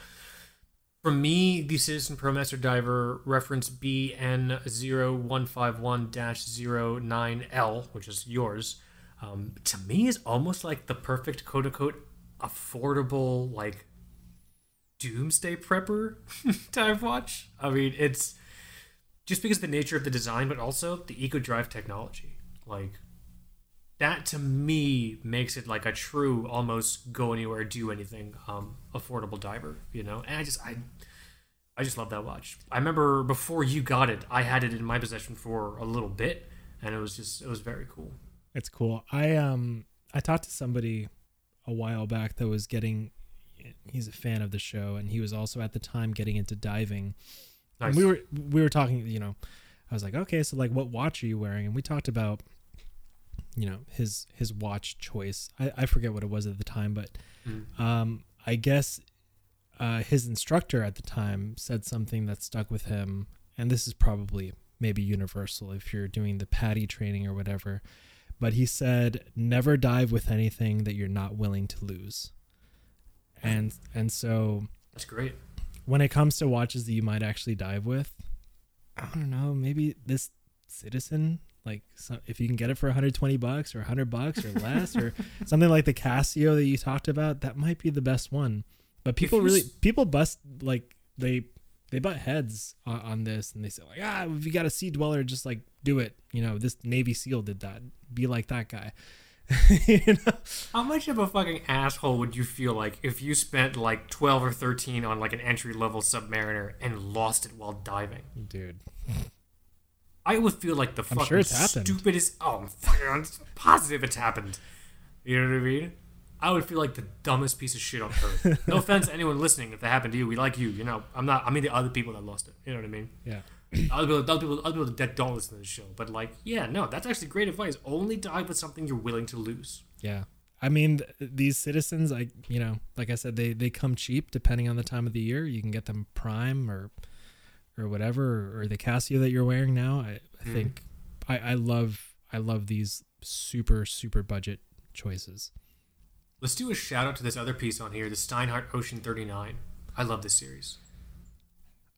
Speaker 2: for me, the Citizen Pro Master Diver reference BN0151-09L, which is yours, um, to me is almost like the perfect quote unquote affordable like doomsday prepper dive watch. I mean, it's just because the nature of the design, but also the eco drive technology. Like that to me makes it like a true almost go anywhere, do anything, um, affordable diver, you know? And I just I I just love that watch. I remember before you got it, I had it in my possession for a little bit and it was just it was very cool.
Speaker 1: It's cool. I um I talked to somebody a while back that was getting he's a fan of the show and he was also at the time getting into diving.
Speaker 2: Nice.
Speaker 1: And we were we were talking, you know, I was like, "Okay, so like what watch are you wearing?" And we talked about you know, his his watch choice. I I forget what it was at the time, but
Speaker 2: Mm.
Speaker 1: um I guess uh his instructor at the time said something that stuck with him and this is probably maybe universal if you're doing the PADI training or whatever but he said never dive with anything that you're not willing to lose and and so
Speaker 2: That's great.
Speaker 1: when it comes to watches that you might actually dive with i don't know maybe this citizen like so if you can get it for 120 bucks or 100 bucks or less or something like the casio that you talked about that might be the best one. But people really people bust like they they butt heads on, on this and they say like ah if you got a sea dweller just like do it. You know this navy seal did that. Be like that guy. You know?
Speaker 2: How much of a fucking asshole would you feel like if you spent like 12 or 13 on like an entry level submariner and lost it while diving?
Speaker 1: dude
Speaker 2: I would feel like the
Speaker 1: I'm
Speaker 2: fucking
Speaker 1: sure
Speaker 2: stupidest. Oh, I'm fucking I'm positive it's happened. You know what I mean? I would feel like the dumbest piece of shit on earth. No offense to anyone listening if that happened to you. We like you. You know, I'm not. I mean the other people that lost it. You know what I mean?
Speaker 1: yeah
Speaker 2: Other people, other people, other people that don't listen to the show. But like, yeah, no, that's actually great advice. Only dive with something you're willing to lose.
Speaker 1: Yeah. I mean, these citizens, I you know, like I said, they they come cheap depending on the time of the year. You can get them prime or or whatever, or the Casio that you're wearing now. I, I
Speaker 2: Mhm.
Speaker 1: think I I love I love these super super budget choices.
Speaker 2: Let's do a shout out to this other piece on here, the Steinhart Ocean 39. I love this series.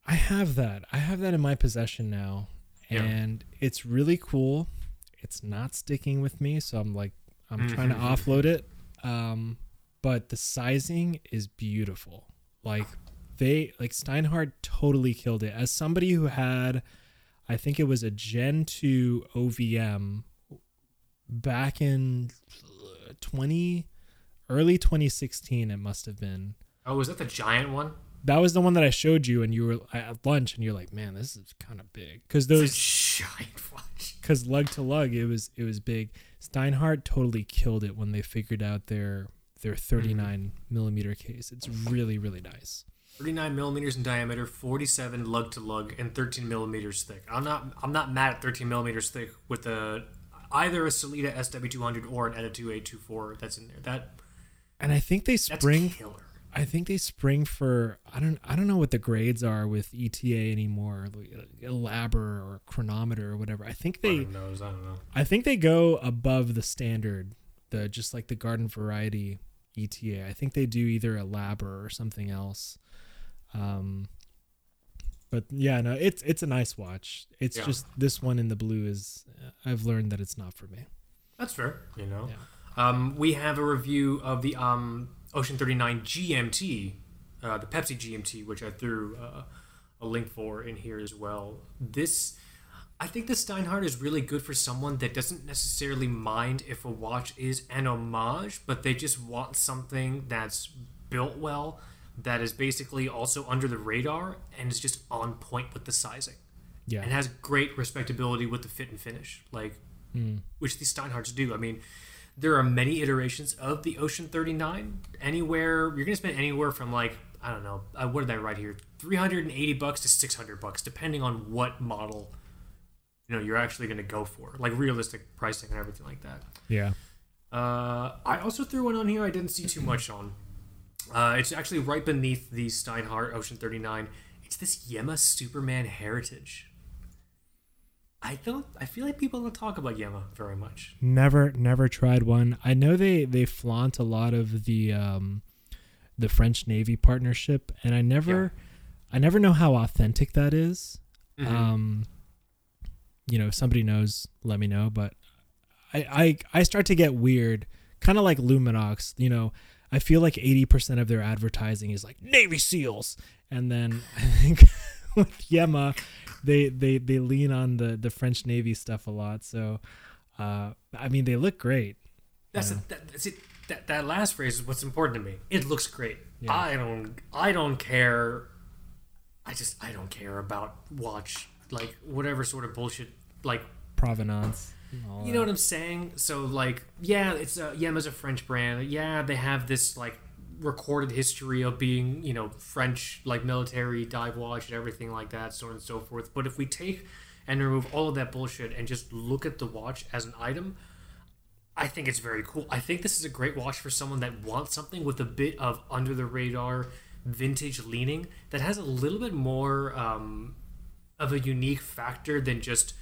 Speaker 1: I have that. I have that in my possession now,
Speaker 2: Yeah.
Speaker 1: and it's really cool. It's not sticking with me, so I'm like I'm trying to offload it. Um, but the sizing is beautiful. Like they like Steinhart totally killed it. As somebody who had, I think it was a Gen two OVM back in uh, twenty early 2016 it must have been
Speaker 2: Oh, was that the giant one?
Speaker 1: that was the one that I showed you, and you were at lunch, and you're like, "Man, this is kind of big." Because those,
Speaker 2: giant
Speaker 1: because lug to lug, it was it was big. Steinhart totally killed it when they figured out their their 39 millimeter case. It's really really nice.
Speaker 2: 39 millimeters in diameter, 47 lug to lug, and 13 millimeters thick. I'm not I'm not mad at 13 millimeters thick with a either a Sellita SW200 or an ETA 2824 that's in there. That
Speaker 1: And I think they
Speaker 2: that's
Speaker 1: spring.
Speaker 2: killer.
Speaker 1: I think they spring for I don't I don't know what the grades are with ETA anymore, like, Elaboré or Chronometer or whatever. I think they
Speaker 2: knows? I don't know.
Speaker 1: I think they go above the standard, the just like the garden variety ETA. I think they do either a Labor or something else. Um, but yeah, no, it's it's a nice watch. It's
Speaker 2: Yeah.
Speaker 1: just this one in the blue is I've learned that it's not for me.
Speaker 2: That's fair. You know.
Speaker 1: Yeah.
Speaker 2: Um, we have a review of the um, Ocean 39 GMT, uh, the Pepsi GMT, which I threw uh, a link for in here as well. This, I think the Steinhart is really good for someone that doesn't necessarily mind if a watch is an homage, but they just want something that's built well, that is basically also under the radar, and is just on point with the sizing.
Speaker 1: Yeah.
Speaker 2: And has great respectability with the fit and finish. Like,
Speaker 1: Mm.
Speaker 2: which these Steinharts do. I mean, there are many iterations of the Ocean 39. Anywhere you're gonna spend anywhere from like I don't know, uh, what did I write here? 380 bucks to 600 bucks, depending on what model you know you're actually gonna go for, like realistic pricing and everything like that.
Speaker 1: Yeah.
Speaker 2: Uh, I also threw one on here I didn't see too much on. Uh, it's actually right beneath the Steinhart Ocean 39. It's this Yema Superman Heritage. I don't. I feel like people don't talk about Yema very much.
Speaker 1: Never never tried one. I know they they flaunt a lot of the um the French Navy partnership and I never I never know how authentic that is.
Speaker 2: Mhm.
Speaker 1: Um you know, if somebody knows, let me know, but I I I start to get weird, kind of like Luminox, you know, I feel like 80% of their advertising is like Navy SEALs and then I think with Yema they they they lean on the the French Navy stuff a lot. So Uh, I mean, they look great.
Speaker 2: That's
Speaker 1: Yeah.
Speaker 2: it. That, that's it. That, that last phrase is what's important to me. It looks great.
Speaker 1: Yeah.
Speaker 2: I don't. I don't care. I just. I don't care about watch like whatever sort of bullshit. Like
Speaker 1: Provenance.
Speaker 2: You know what I'm saying? So like, yeah, it's a Yema's a French brand. Yeah, they have this like recorded history of being you know French like military dive watch and everything like that, so on and so forth. But if we take and remove all of that bullshit and just look at the watch as an item, I think it's very cool. I think this is a great watch for someone that wants something with a bit of under the radar vintage leaning that has a little bit more um, of a unique factor than just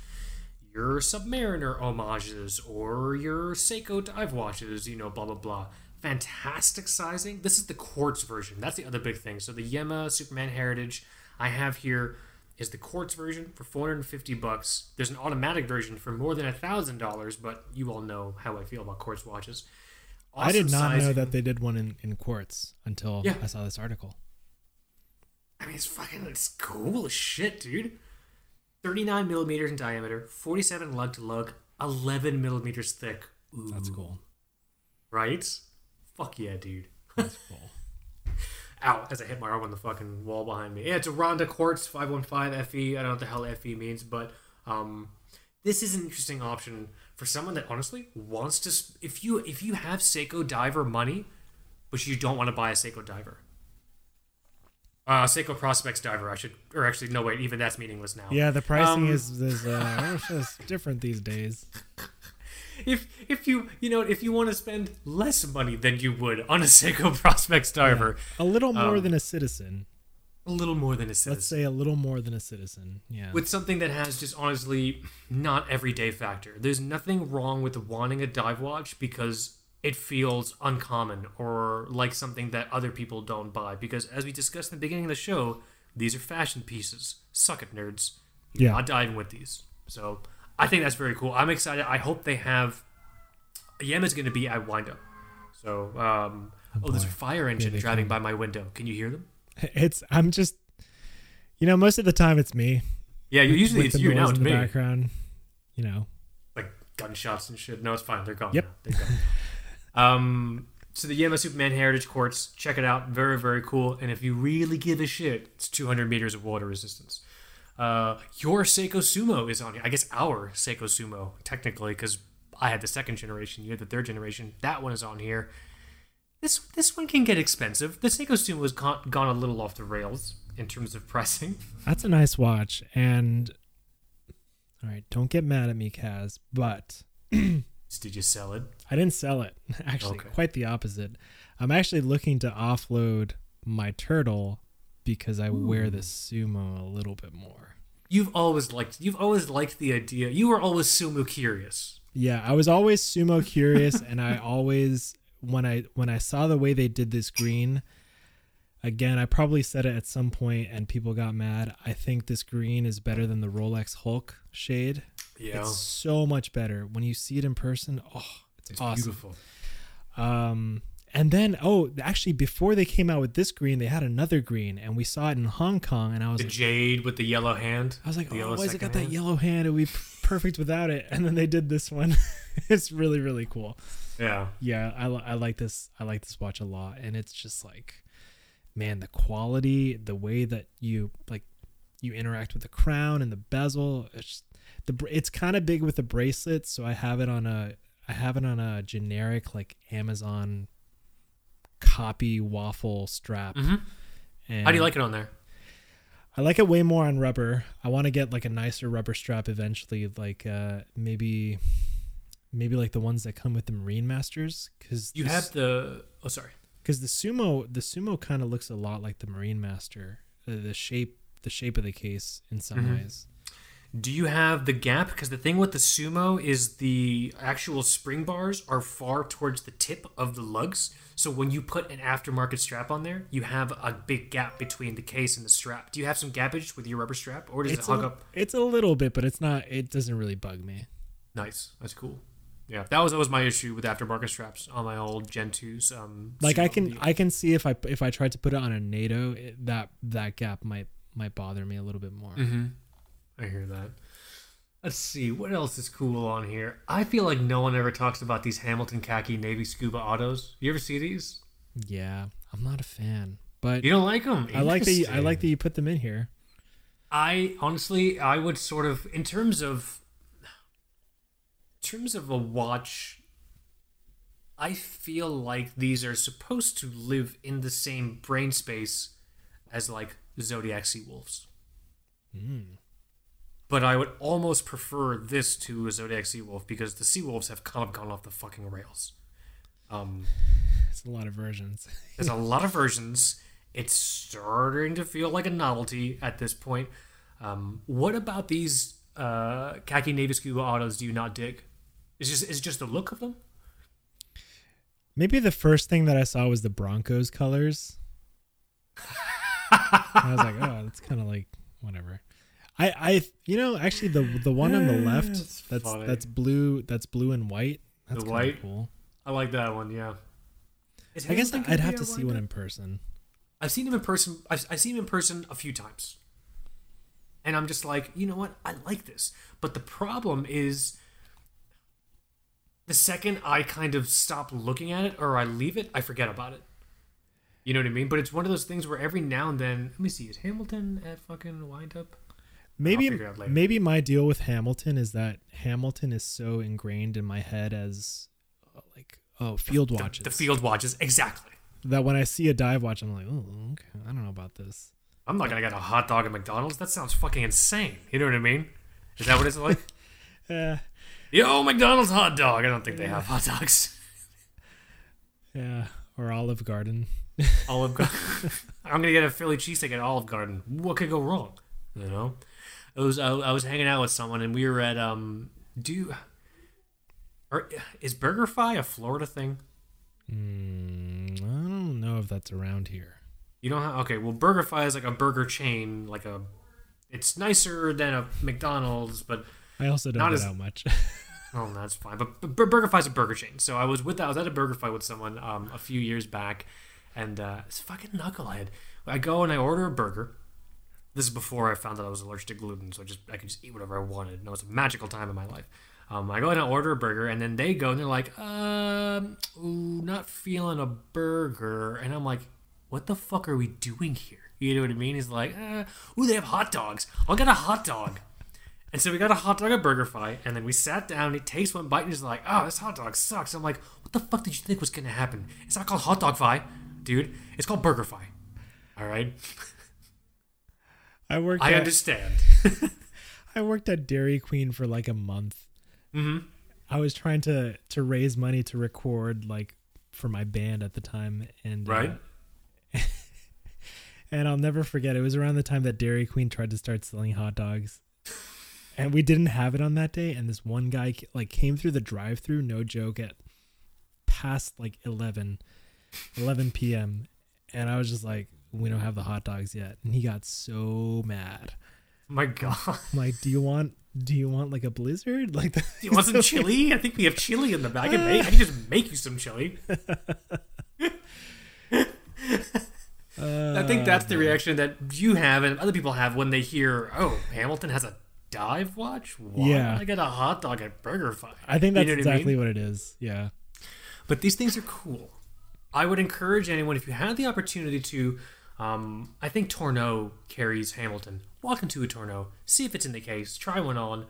Speaker 2: your Submariner homages or your Seiko dive watches, you know, blah blah blah. Fantastic sizing. This is the quartz version. That's the other big thing. So the Yema Superman Heritage I have here is the quartz version for 450 bucks. There's an automatic version for more than a thousand dollars, but you all know how I feel about quartz watches.
Speaker 1: I did
Speaker 2: Awesome
Speaker 1: not know that they did one in, in quartz until
Speaker 2: Yeah.
Speaker 1: I saw this article.
Speaker 2: I mean, it's fucking, it's cool as shit, dude. 39 millimeters in diameter, 47 lug to lug, 11 millimeters thick. Ooh,
Speaker 1: That's cool.
Speaker 2: right? Fuck yeah, dude.
Speaker 1: That's cool.
Speaker 2: Ow, as I hit my arm on the fucking wall behind me. Yeah, it's a Ronda Quartz 515 FE. I don't know what the hell FE means, but um, this is an interesting option for someone that honestly wants to. s- If you if you have Seiko diver money, but you don't want to buy a Seiko diver, uh, Seiko Prospects diver, I should, or actually, no wait, even that's meaningless now.
Speaker 1: Yeah, the pricing
Speaker 2: Um,
Speaker 1: is is uh, it's different these days.
Speaker 2: If if you you know if you want to spend less money than you would on a Seiko Prospects diver,
Speaker 1: A little more
Speaker 2: Um,
Speaker 1: than a citizen.
Speaker 2: a little more than a citizen.
Speaker 1: Let's say a little more than a citizen. Yeah.
Speaker 2: with something that has just honestly not everyday factor. There's nothing wrong with wanting a dive watch because it feels uncommon or like something that other people don't buy. Because as we discussed in the beginning of the show, these are fashion pieces. Suck it, nerds. You're
Speaker 1: Yeah.
Speaker 2: not diving with these. So I think that's very cool. I'm excited. I hope they have. Yema's going to be at Windup. So, um, oh, there's a fire engine
Speaker 1: they
Speaker 2: driving
Speaker 1: come.
Speaker 2: by my window. Can you hear them?
Speaker 1: It's I'm just you know, most of the time it's me.
Speaker 2: Yeah, usually
Speaker 1: with
Speaker 2: it's you now.
Speaker 1: in
Speaker 2: It's
Speaker 1: the
Speaker 2: me.
Speaker 1: background. You know.
Speaker 2: like gunshots and shit. No, it's fine. They're gone.
Speaker 1: Yep.
Speaker 2: now. They're gone. um, so the Yema Superman Heritage Quartz, check it out. Very, very cool. And if you really give a shit, it's 200 meters of water resistance. Uh, your Seiko Sumo is on here. I guess our Seiko Sumo, technically, because I had the second generation, you had the third generation. That one is on here. This this one can get expensive. The Seiko Sumo has gone, gone a little off the rails in terms of pricing.
Speaker 1: That's a nice watch and all right, don't get mad at me, Kaz, but
Speaker 2: Did you sell it?
Speaker 1: I didn't sell it. Actually,
Speaker 2: Okay.
Speaker 1: quite the opposite. I'm actually looking to offload my turtle because I wear the hmm. sumo a little bit more.
Speaker 2: You've always liked. You've always liked the idea. You were always sumo curious.
Speaker 1: Yeah, I was always sumo curious, and I always when I when I saw the way they did this green. Again, I probably said it at some point, and people got mad. I think this green is better than the Rolex Hulk shade.
Speaker 2: Yeah,
Speaker 1: It's so much better when you see it in person. Oh, it's, awesome.
Speaker 2: beautiful.
Speaker 1: Um, and then oh, actually, before they came out with this green, they had another green, and we saw it in Hong Kong, and I was
Speaker 2: The jade with the yellow hand.
Speaker 1: I was like,
Speaker 2: the
Speaker 1: oh, why has it got that yellow hand? It would be perfect without it. And then they did this one. it's really really cool.
Speaker 2: Yeah,
Speaker 1: Yeah, I, I like this. I like this watch a lot, and it's just like, man, the quality, the way that you like, you interact with the crown and the bezel. It's just, the it's kind of big with the bracelet, so I have it on a I have it on a generic like Amazon copy waffle strap.
Speaker 2: Mhm.
Speaker 1: And
Speaker 2: How do you like it on there?
Speaker 1: I like it way more on rubber. I want to get like a nicer rubber strap eventually, like uh maybe maybe like the ones that come with the Marine Masters cuz
Speaker 2: You have the. Oh, sorry.
Speaker 1: cuz the Sumo the Sumo kind of looks a lot like the Marine Master. The, the shape the shape of the case in some
Speaker 2: Mhm.
Speaker 1: ways.
Speaker 2: Do you have the gap? Because the thing with the sumo is the actual spring bars are far towards the tip of the lugs. So when you put an aftermarket strap on there, you have a big gap between the case and the strap. Do you have some gappage with your rubber strap, or does
Speaker 1: It's
Speaker 2: it hug
Speaker 1: a,
Speaker 2: up?
Speaker 1: it's a little bit, but it's not it doesn't really bug me.
Speaker 2: Nice. That's cool. Yeah, that was always my issue with aftermarket straps on my old Gen 2s. Um,
Speaker 1: Like I can I can see if I if I tried to put it on a NATO, it, that that gap might might bother me a little bit more.
Speaker 2: Mm-hmm. I hear that. Let's see what else is cool on here. I feel like no one ever talks about these Hamilton khaki navy scuba autos. You ever see these?
Speaker 1: Yeah, I'm not a fan, but
Speaker 2: You don't like them?
Speaker 1: I like that. You, I like that you put them in here.
Speaker 2: I honestly, I would sort of, in terms of, in terms of a watch, I feel like these are supposed to live in the same brain space as like Zodiac Sea Wolves. Hmm. But I would almost prefer this to a Zodiac Sea Wolf because the Sea Wolves have kind of gone off the fucking rails. Um,
Speaker 1: It's a lot of versions.
Speaker 2: there's a lot of versions. It's starting to feel like a novelty at this point. Um, what about these uh, khaki navy scuba autos do you not dig? Is just is just the look of them?
Speaker 1: Maybe the first thing that I saw was the Broncos colors. I was like, oh, that's kind of like whatever. I, I, you know, actually the the one on the left
Speaker 2: That's
Speaker 1: that's that's blue that's blue and white. That's
Speaker 2: The white?
Speaker 1: cool.
Speaker 2: I like that one. Yeah. Is
Speaker 1: I guess
Speaker 2: Hamilton
Speaker 1: I'd have to see one in person.
Speaker 2: I've seen him in person. I've, I've seen him in person a few times, and I'm just like, you know what? I like this, but the problem is, the second I kind of stop looking at it or I leave it, I forget about it. You know what I mean? But it's one of those things where every now and then, let me see, is Hamilton at fucking wind up?
Speaker 1: Maybe
Speaker 2: figure it out later.
Speaker 1: maybe my deal with Hamilton is that Hamilton is so ingrained in my head as uh, like oh field
Speaker 2: The-
Speaker 1: watches
Speaker 2: The, field watches, exactly.
Speaker 1: that when I see a dive watch I'm like oh okay I don't know about this.
Speaker 2: I'm not gonna get a hot dog at McDonald's. That sounds fucking insane. You know what I mean? Is that what it's like?
Speaker 1: Yeah,
Speaker 2: Yo, McDonald's hot dog. I don't think they have hot dogs.
Speaker 1: yeah, or Olive Garden.
Speaker 2: Olive Garden. I'm gonna get a Philly cheesesteak at Olive Garden. What could go wrong? You know, it was I, I was hanging out with someone and we were at um. Do or is BurgerFi a Florida thing?
Speaker 1: Mm, I don't know if that's around here.
Speaker 2: You don't have okay. Well, BurgerFi is like a burger chain, like a. It's nicer than a McDonald's, but
Speaker 1: I also don't
Speaker 2: Not
Speaker 1: get
Speaker 2: as-
Speaker 1: out much.
Speaker 2: Oh, that's fine. But, but Bur- BurgerFi's a burger chain. So I was with I was at a BurgerFi with someone um, a few years back, and uh, it's fucking knucklehead. I go and I order a burger. This is before I found out I was allergic to gluten, so I just I could just eat whatever I wanted. And it was a magical time in my life. Um, I go in and order a burger, and then they go and they're like, um, ooh, not feeling a burger. And I'm like, what the fuck are we doing here? You know what I mean? He's like, uh, ooh, they have hot dogs. I'll get a hot dog. And so we got a hot dog at Burger BurgerFi, and then we sat down. He takes one bite and he's like, "Oh, this hot dog sucks." I'm like, "What the fuck did you think was gonna happen? It's not called Hot Dog Fi, dude. It's called Burger BurgerFi." All right,
Speaker 1: I worked.
Speaker 2: I
Speaker 1: at,
Speaker 2: understand.
Speaker 1: I worked at Dairy Queen for like a month.
Speaker 2: Mm-hmm.
Speaker 1: I was trying to to raise money to record like for my band at the time, and uh,
Speaker 2: Right.
Speaker 1: and I'll never forget. It was around the time that Dairy Queen tried to start selling hot dogs, and we didn't have it on that day. And this one guy like came through the drive-through, no joke, at past like 11, 11 p.m. And I was just like, "We don't have the hot dogs yet," and he got so mad.
Speaker 2: My God,
Speaker 1: I'm like, "Do you want? Do you want like a blizzard? Like, the,
Speaker 2: you want some chili? I think we have chili in the bag. I can, make, I can just make you some chili. I think uh, that's the reaction that you have and other people have when they hear, "Oh, Hamilton has a dive watch. Why
Speaker 1: Yeah.
Speaker 2: I get a hot dog at BurgerFi?"
Speaker 1: I think
Speaker 2: You
Speaker 1: that's
Speaker 2: know what I mean?
Speaker 1: exactly what it is. Yeah.
Speaker 2: But these things are cool. I would encourage anyone if you had the opportunity to. Um, I think Tourneau carries Hamilton. Walk into a Tourneau, see if it's in the case, try one on.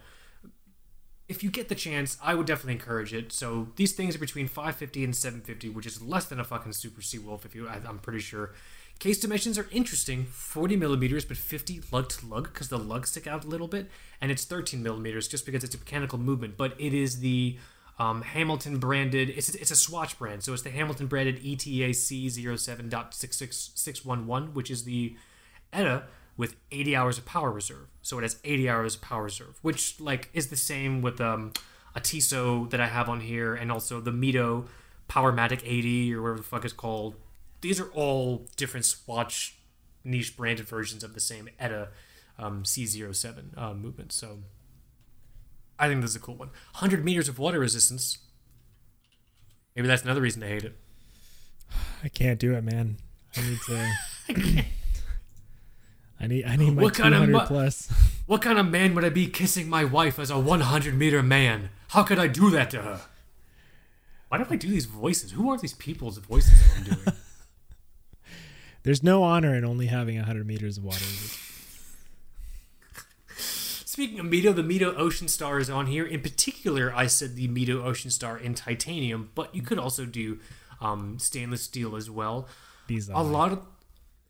Speaker 2: If you get the chance, I would definitely encourage it. So these things are between 550 and 750, which is less than a fucking Super Seawolf. If you, I, I'm pretty sure. Case dimensions are interesting, 40 millimeters, but 50 lug to lug because the lugs stick out a little bit, and it's 13 millimeters just because it's a mechanical movement. But it is the um, Hamilton branded. It's it's a Swatch brand, so it's the Hamilton branded E ETAC 07.66611, which is the ETA with 80 hours of power reserve. So it has 80 hours of power reserve, which like is the same with um, a Tissot that I have on here, and also the Mido Powermatic 80 or whatever the fuck it's called. These are all different Swatch niche branded versions of the same ETA um, C07 uh, movement. So I think this is a cool one. 100 meters of water resistance. Maybe that's another reason to hate it.
Speaker 1: I can't do it, man. I need to. I I need I need my
Speaker 2: What kind of
Speaker 1: 200 plus.
Speaker 2: What kind of man would I be kissing my wife as a 100 meter man? How could I do that to her? Why do I do these voices? Who are these people's voices that I'm doing?
Speaker 1: There's no honor in only having 100 meters of water.
Speaker 2: Speaking of Mido, the Mido Ocean Star is on here. In particular, I said the Mido Ocean Star in titanium, but you could also do um, stainless steel as well.
Speaker 1: These
Speaker 2: A lot of.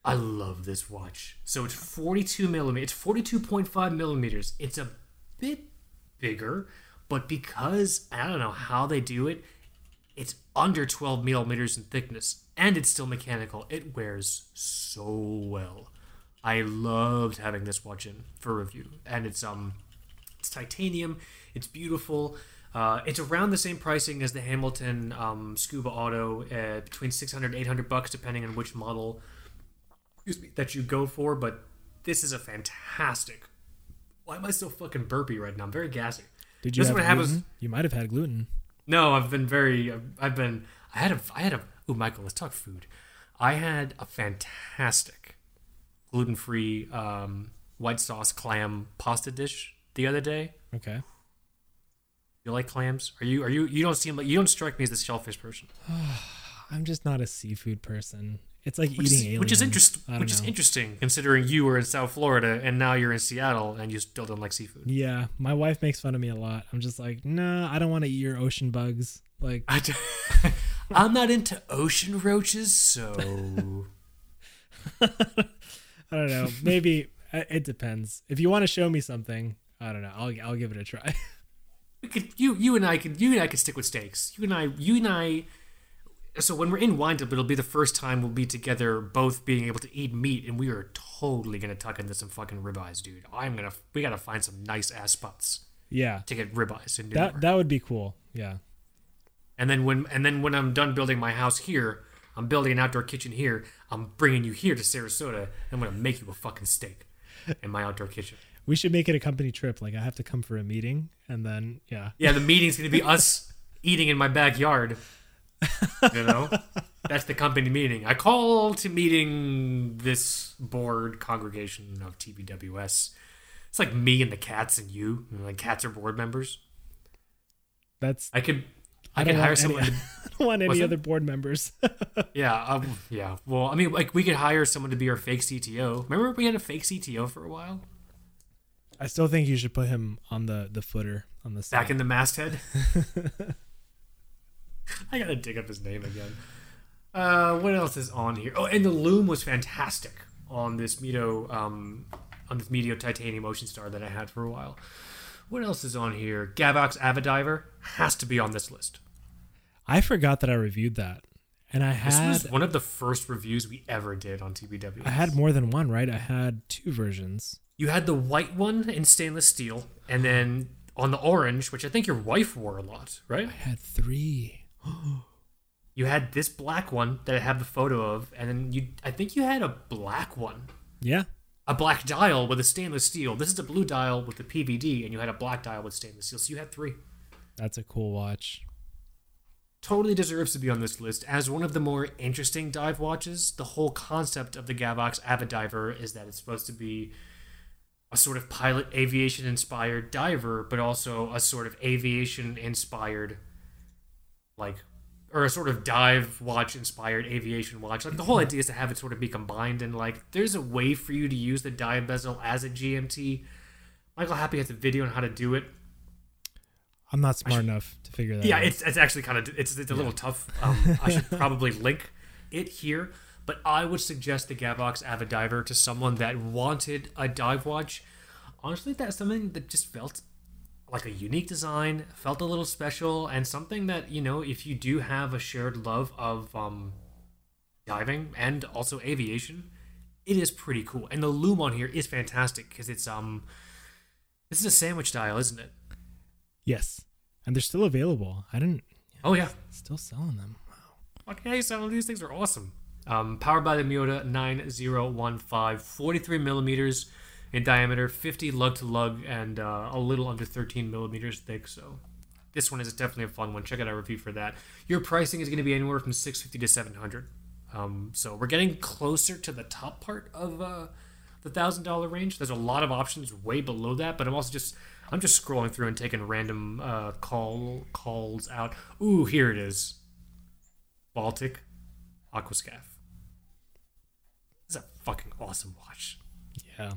Speaker 2: I love this watch. So it's 42 millimeters. It's 42.5 millimeters. It's a bit bigger, but because I don't know how they do it, it's under 12 millimeters in thickness, and it's still mechanical. It wears so well. I loved having this watch in for review, and it's um, it's titanium. It's beautiful. Uh, it's around the same pricing as the Hamilton um, Scuba Auto, uh, between 600 800 bucks, depending on which model excuse me, that you go for. But this is a fantastic. Why am I so fucking burpy right now? I'm very gassy.
Speaker 1: Did you
Speaker 2: This
Speaker 1: have
Speaker 2: I have?
Speaker 1: You might have had gluten.
Speaker 2: No, I've been very. I've been. I had a. I had a. Ooh, Michael, let's talk food. I had a fantastic gluten-free um, white sauce clam pasta dish the other day.
Speaker 1: Okay.
Speaker 2: You like clams? Are you? Are you? You don't seem like you don't strike me as a shellfish person.
Speaker 1: I'm just not a seafood person. It's like
Speaker 2: Which
Speaker 1: eating
Speaker 2: is,
Speaker 1: aliens.
Speaker 2: which is interesting. Which is interesting considering you were in South Florida and now you're in Seattle and you still don't like seafood.
Speaker 1: Yeah, my wife makes fun of me a lot. I'm just like, nah, I don't want to eat your ocean bugs. Like,
Speaker 2: I am not into ocean roaches, so
Speaker 1: I don't know. Maybe uh, it depends. If you want to show me something, I don't know. I'll I'll give it a try.
Speaker 2: we could you you and I could you and I could stick with steaks. You and I you and I. So when we're in windup, it'll be the first time we'll be together, both being able to eat meat, and we are totally gonna tuck into some fucking ribeyes, dude. I'm gonna we gotta find some nice ass spots
Speaker 1: yeah,
Speaker 2: to get ribeyes in New
Speaker 1: that
Speaker 2: York.
Speaker 1: that would be cool. Yeah.
Speaker 2: And then when and then when I'm done building my house here, I'm building an outdoor kitchen here. I'm bringing you here to Sarasota. I'm gonna make you a fucking steak in my outdoor kitchen.
Speaker 1: We should make it a company trip. Like I have to come for a meeting, and then yeah,
Speaker 2: Yeah, the meeting's gonna be us eating in my backyard. You know, that's the company meeting. I call to meeting this board congregation of TBWS. It's like me and the cats and you. And like cats are board members.
Speaker 1: that's.
Speaker 2: I could. I,
Speaker 1: I
Speaker 2: could hire someone.
Speaker 1: any, I don't want any other board members.
Speaker 2: Yeah, um, yeah. Well, I mean, like we could hire someone to be our fake CTO. Remember we had a fake CTO for a while
Speaker 1: I still think you should put him on the the footer on the side.
Speaker 2: back in the masthead. I gotta dig up his name again. Uh, what else is on here? Oh, and the loom was fantastic on this Mido, um, on this Mido Titanium Ocean Star that I had for a while. What else is on here? Gavox Avidiver has to be on this list.
Speaker 1: I forgot that I reviewed that, and I
Speaker 2: This
Speaker 1: had
Speaker 2: was one of the first reviews we ever did on TBW.
Speaker 1: I had more than one. Right, I had two versions.
Speaker 2: You had the white one in stainless steel, and then on the orange, which I think your wife wore a lot, right?
Speaker 1: I had three.
Speaker 2: You had this black one that I have the photo of, and then you I think you had a black one.
Speaker 1: Yeah,
Speaker 2: A black dial with a stainless steel. This is a blue dial with the PVD, and you had a black dial with stainless steel. So you had three.
Speaker 1: that's a cool watch.
Speaker 2: Totally deserves to be on this list as one of the more interesting dive watches. The whole concept of the Gavox Avidiver is that it's supposed to be a sort of pilot aviation inspired diver, but also a sort of aviation inspired, like, or a sort of dive watch inspired aviation watch. Like, the whole idea is to have it sort of be combined, and like, there's a way for you to use the dive bezel as a GMT. Michael Happé has a video on how to do it.
Speaker 1: I'm not smart enough to figure that
Speaker 2: Yeah,
Speaker 1: out.
Speaker 2: it's it's actually kind of it's it's a little tough. Um, I should probably link it here, but I would suggest the Gavox Avidiver to someone that wanted a dive watch. Honestly, that's something that just felt like a unique design, felt a little special, and something that you know, if you do have a shared love of um, diving and also aviation, it is pretty cool. And the loom on here is fantastic because it's um, this is a sandwich dial, isn't it?
Speaker 1: Yes, and they're still available. I didn't.
Speaker 2: Oh yeah.
Speaker 1: Still selling them.
Speaker 2: Wow. Okay, of these things are awesome. Um, powered by the Miyota 9015, 43 millimeters in diameter, 50 lug to lug, and uh, a little under 13 millimeters thick. So this one is definitely a fun one. Check out our review for that. Your pricing is going to be anywhere from 650 to 700. Um, so we're getting closer to the top part of uh, the thousand dollar range. There's a lot of options way below that, but I'm also just I'm just scrolling through and taking random uh, call calls out. Ooh, here it is. Baltic Aquascaphe. This is a fucking awesome watch.
Speaker 1: Yeah.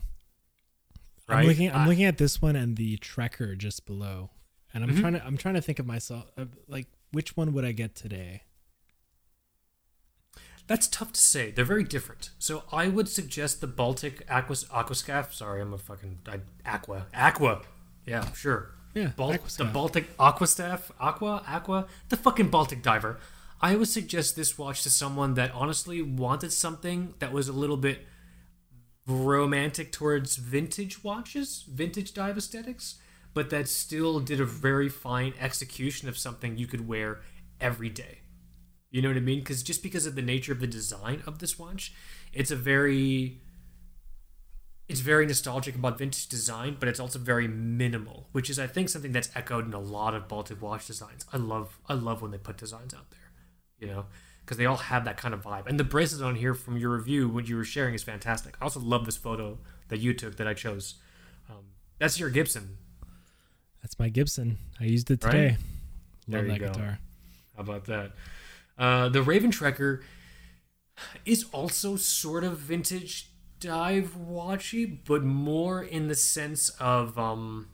Speaker 2: Right?
Speaker 1: I'm looking. I'm
Speaker 2: I-
Speaker 1: looking at this one and the Trekker just below, and I'm
Speaker 2: Mhm.
Speaker 1: trying to. I'm trying to think of myself. Of, like, which one would I get today?
Speaker 2: That's tough to say. They're very different. So I would suggest the Baltic Aquas Aquascaphe. Sorry, I'm a fucking I, Aqua Aqua. Yeah, sure.
Speaker 1: Yeah,
Speaker 2: Bal- the. Baltic Aquastaff, Aqua, Aqua, the fucking Baltic Diver. I would suggest this watch to someone that honestly wanted something that was a little bit romantic towards vintage watches, vintage dive aesthetics, but that still did a very fine execution of something you could wear every day. You know what I mean? Because just because of the nature of the design of this watch, it's a very it's very nostalgic about vintage design, but it's also very minimal, which is I think something that's echoed in a lot of Baltic watch designs. I love I love when they put designs out there, you know, because they all have that kind of vibe. And the bracelet on here from your review, what you were sharing, is fantastic. I also love this photo that you took that I chose. Um, that's your Gibson.
Speaker 1: That's my Gibson. I used it
Speaker 2: Right?
Speaker 1: today.
Speaker 2: There
Speaker 1: Love
Speaker 2: you
Speaker 1: that
Speaker 2: go.
Speaker 1: guitar.
Speaker 2: How about that? Uh, the Raven Trekker is also sort of vintage dive watchy, but more in the sense of um,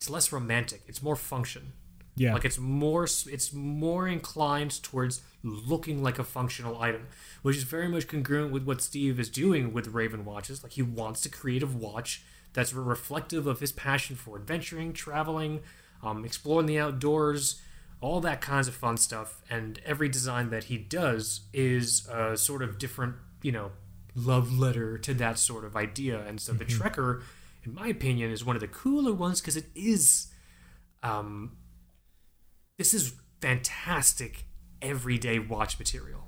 Speaker 2: it's less romantic. It's more function.
Speaker 1: Yeah.
Speaker 2: Like it's more it's more inclined towards looking like a functional item, which is very much congruent with what Steve is doing with Raven watches. Like he wants to create a watch that's reflective of his passion for adventuring, traveling, um, exploring the outdoors, all that kinds of fun stuff. And every design that he does is a sort of different, you know, love letter to that sort of idea. And so the Trekker, in my opinion, is one of the cooler ones because it is um, this is fantastic everyday watch material.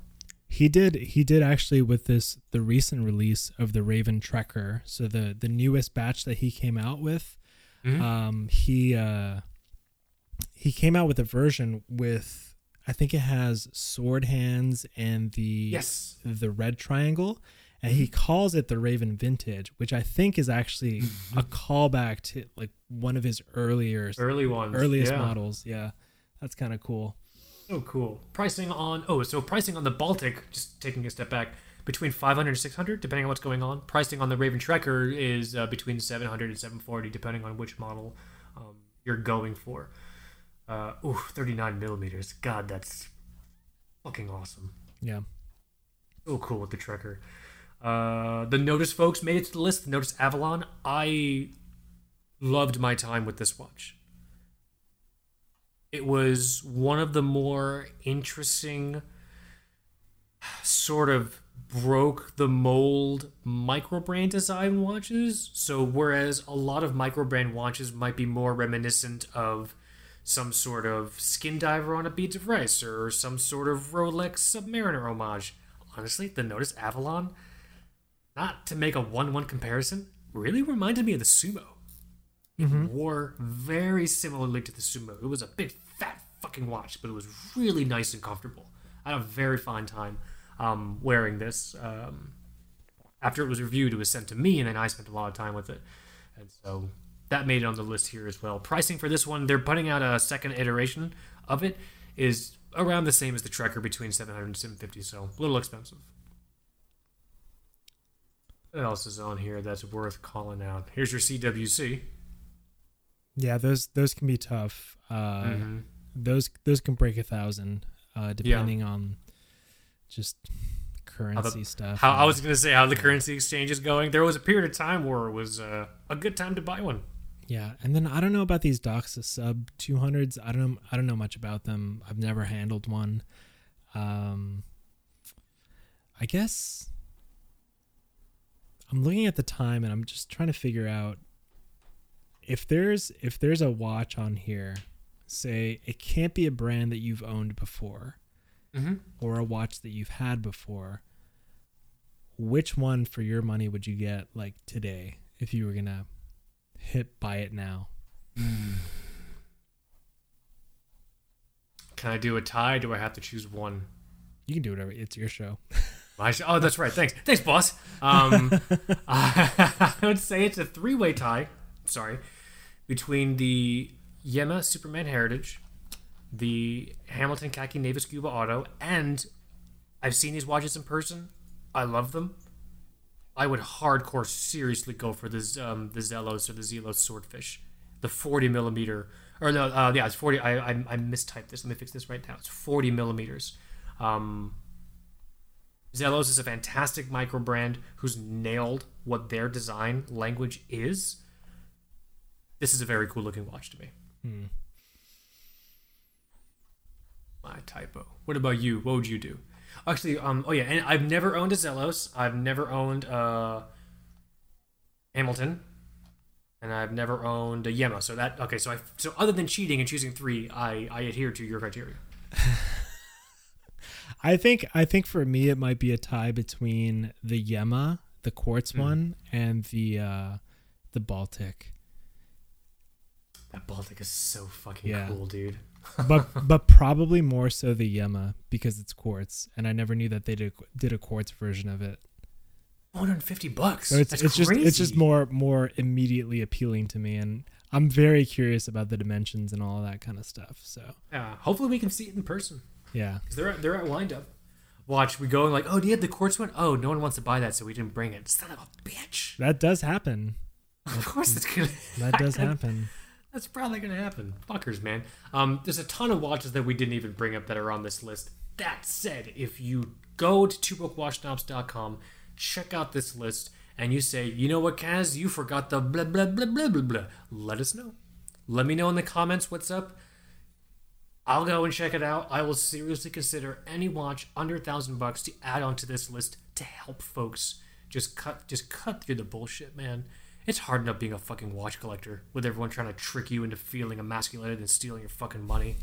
Speaker 1: He did he did actually with this the recent release of the Raven Trekker, so the the newest batch that he came out with.
Speaker 2: Mhm.
Speaker 1: Um he uh he came out with a version with I think it has sword hands and the
Speaker 2: Yes.
Speaker 1: the red triangle and he calls it the Raven Vintage, which I think is actually a callback to like one of his earlier
Speaker 2: Early ones.
Speaker 1: earliest
Speaker 2: yeah.
Speaker 1: models. Yeah. That's kind of cool.
Speaker 2: Oh, cool. Pricing on oh, so pricing on the Baltic, just taking a step back, between 500 and 600, depending on what's going on. Pricing on the Raven Trekker is uh, between 700 and 740, depending on which model um, you're going for. Uh, ooh, 39 millimeters. God, that's fucking awesome.
Speaker 1: Yeah.
Speaker 2: So cool with the Trekker. Uh, the Nodus folks made it to the list. The Nodus Avalon. I loved my time with this watch. It was one of the more interesting, sort of broke the mold micro brand design watches. So, whereas a lot of micro brand watches might be more reminiscent of some sort of skin diver on a beach of rice or some sort of Rolex Submariner homage. Honestly, the Nodus Avalon, not to make a one-one comparison, really reminded me of the Sumo. It wore very similarly to the Sumo. It was a big fat fucking watch, but it was really nice and comfortable. I had a very fine time um, wearing this. Um, after it was reviewed, it was sent to me, and then I spent a lot of time with it. And so that made it on the list here as well. Pricing for this one, they're putting out a second iteration of it, is around the same as the Trekker, between 700 and 750, so a little expensive. Else is on here that's worth calling out? Here's your CWC.
Speaker 1: Yeah, those those can be tough. Uh,
Speaker 2: Mhm.
Speaker 1: Those those can break a thousand, uh, depending on just currency stuff.
Speaker 2: How, I was going to say how the currency exchange is going. There was a period of time where it was uh, a good time to buy one.
Speaker 1: yeah, and then I don't know about these docs, Doxa sub two hundreds. I don't I don't know much about them. I've never handled one. Um, I guess I'm looking at the time and I'm just trying to figure out if there's if there's a watch on here, say it can't be a brand that you've owned before.
Speaker 2: Mm-hmm.
Speaker 1: or a watch that you've had before, which one for your money would you get like today if you were gonna hit buy it now?
Speaker 2: Can I do a tie? Do I have to choose one?
Speaker 1: You can do whatever. It's your show.
Speaker 2: I sh- oh, that's right. Thanks, thanks, boss. Um, I would say it's a three-way tie. Sorry, between the Yema Superman Heritage, the Hamilton Khaki Navy Scuba Auto, and I've seen these watches in person. I love them. I would hardcore seriously go for this um, the Zelos or the Zelos Swordfish, the 40 millimeter or no, uh, yeah, it's 40. I, I I mistyped this. Let me fix this right now. It's 40 millimeters. Um, Zelos is a fantastic micro brand who's nailed what their design language is. This is a very cool looking watch to me.
Speaker 1: Hmm.
Speaker 2: My typo. What about you? What would you do? Actually, um, oh yeah, and I've never owned a Zelos. I've never owned a Hamilton, and I've never owned a Yema. So that okay. So I so other than cheating and choosing three, I I adhere to your criteria.
Speaker 1: I think I think for me it might be a tie between the Yema, the quartz one, and the uh the Baltic.
Speaker 2: That Baltic is so fucking
Speaker 1: Yeah.
Speaker 2: cool, dude.
Speaker 1: But but probably more so the Yema because it's quartz and I never knew that they did did a quartz version of it.
Speaker 2: 150 bucks.
Speaker 1: So it's
Speaker 2: That's
Speaker 1: it's just it's just more more immediately appealing to me and I'm very curious about the dimensions and all that kind of stuff. So,
Speaker 2: Yeah, hopefully we can see it in person.
Speaker 1: Yeah.
Speaker 2: Because they're at, they're at wind up. Watch, we go and like, oh, do you have the quartz one? Oh, no one wants to buy that, so we didn't bring it. Son of a bitch.
Speaker 1: That does happen.
Speaker 2: Of course it's gonna.
Speaker 1: That does happen.
Speaker 2: That's probably gonna happen. Fuckers, man. Um, there's a ton of watches that we didn't even bring up that are on this list. That said, if you go to twobrokewatchsnobs.com, check out this list, and you say, you know what, Kaz, you forgot the blah blah blah blah blah blah. Let us know. Let me know in the comments what's up. I'll go and check it out. I will seriously consider any watch under a thousand bucks to add onto this list to help folks just cut just cut through the bullshit, man. It's hard enough being a fucking watch collector with everyone trying to trick you into feeling emasculated and stealing your fucking money.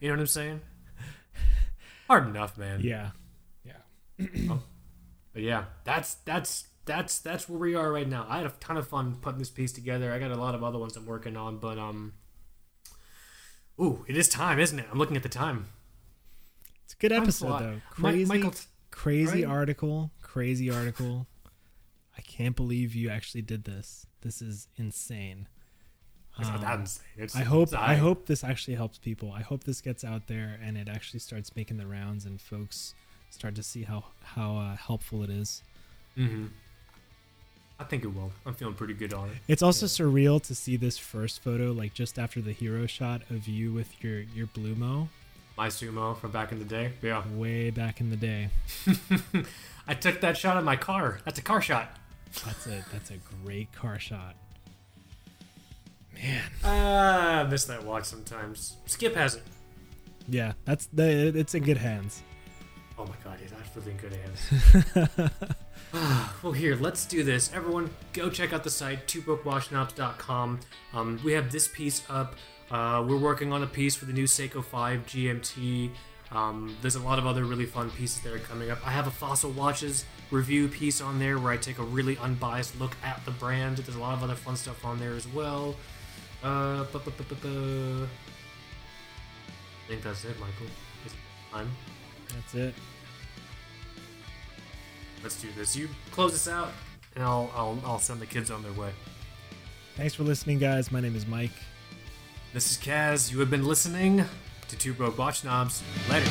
Speaker 2: You know what I'm saying? Hard enough, man.
Speaker 1: Yeah. Yeah.
Speaker 2: But yeah, that's that's that's that's where we are right now. I had a ton of fun putting this piece together. I got a lot of other ones I'm working on, but um, ooh, it is time, isn't it? I'm looking at the time.
Speaker 1: It's a good episode though. Crazy
Speaker 2: Michael,
Speaker 1: crazy
Speaker 2: right?
Speaker 1: article, crazy article. I can't believe you actually did this. This is insane.
Speaker 2: it's not that
Speaker 1: Um,
Speaker 2: insane. It's,
Speaker 1: I hope
Speaker 2: it's
Speaker 1: I hope this actually helps people. I hope this gets out there and it actually starts making the rounds and folks start to see how how uh, helpful it is.
Speaker 2: Mm-hmm. I think it will. I'm feeling pretty good on it.
Speaker 1: It's also surreal to see this first photo like just after the hero shot of you with your your blue mo
Speaker 2: My sumo from back in the day. Yeah.
Speaker 1: way back in the day.
Speaker 2: I took that shot of my car. That's a car shot.
Speaker 1: That's a that's a great car shot. Man,
Speaker 2: Ah, I miss that watch sometimes. Skip has it.
Speaker 1: yeah, that's the it's in good hands.
Speaker 2: Oh my god, yeah, that's really in good hands. well, here, let's do this. Everyone, go check out the site, twobrokewatchsnobs.com. Um, we have this piece up. Uh, we're working on a piece for the new Seiko 5 GMT. Um, there's a lot of other really fun pieces that are coming up. I have a Fossil Watches review piece on there where I take a really unbiased look at the brand. There's a lot of other fun stuff on there as well. Uh, bu- bu- bu- I think that's it, Michael. It's it time?
Speaker 1: That's it.
Speaker 2: Let's do this. You close this out, and I'll I'll, I'll send the kids on their way.
Speaker 1: Thanks for listening, guys. My name is Mike.
Speaker 2: This is Kaz. You have been listening to Two Broke Watch Snobs. Later.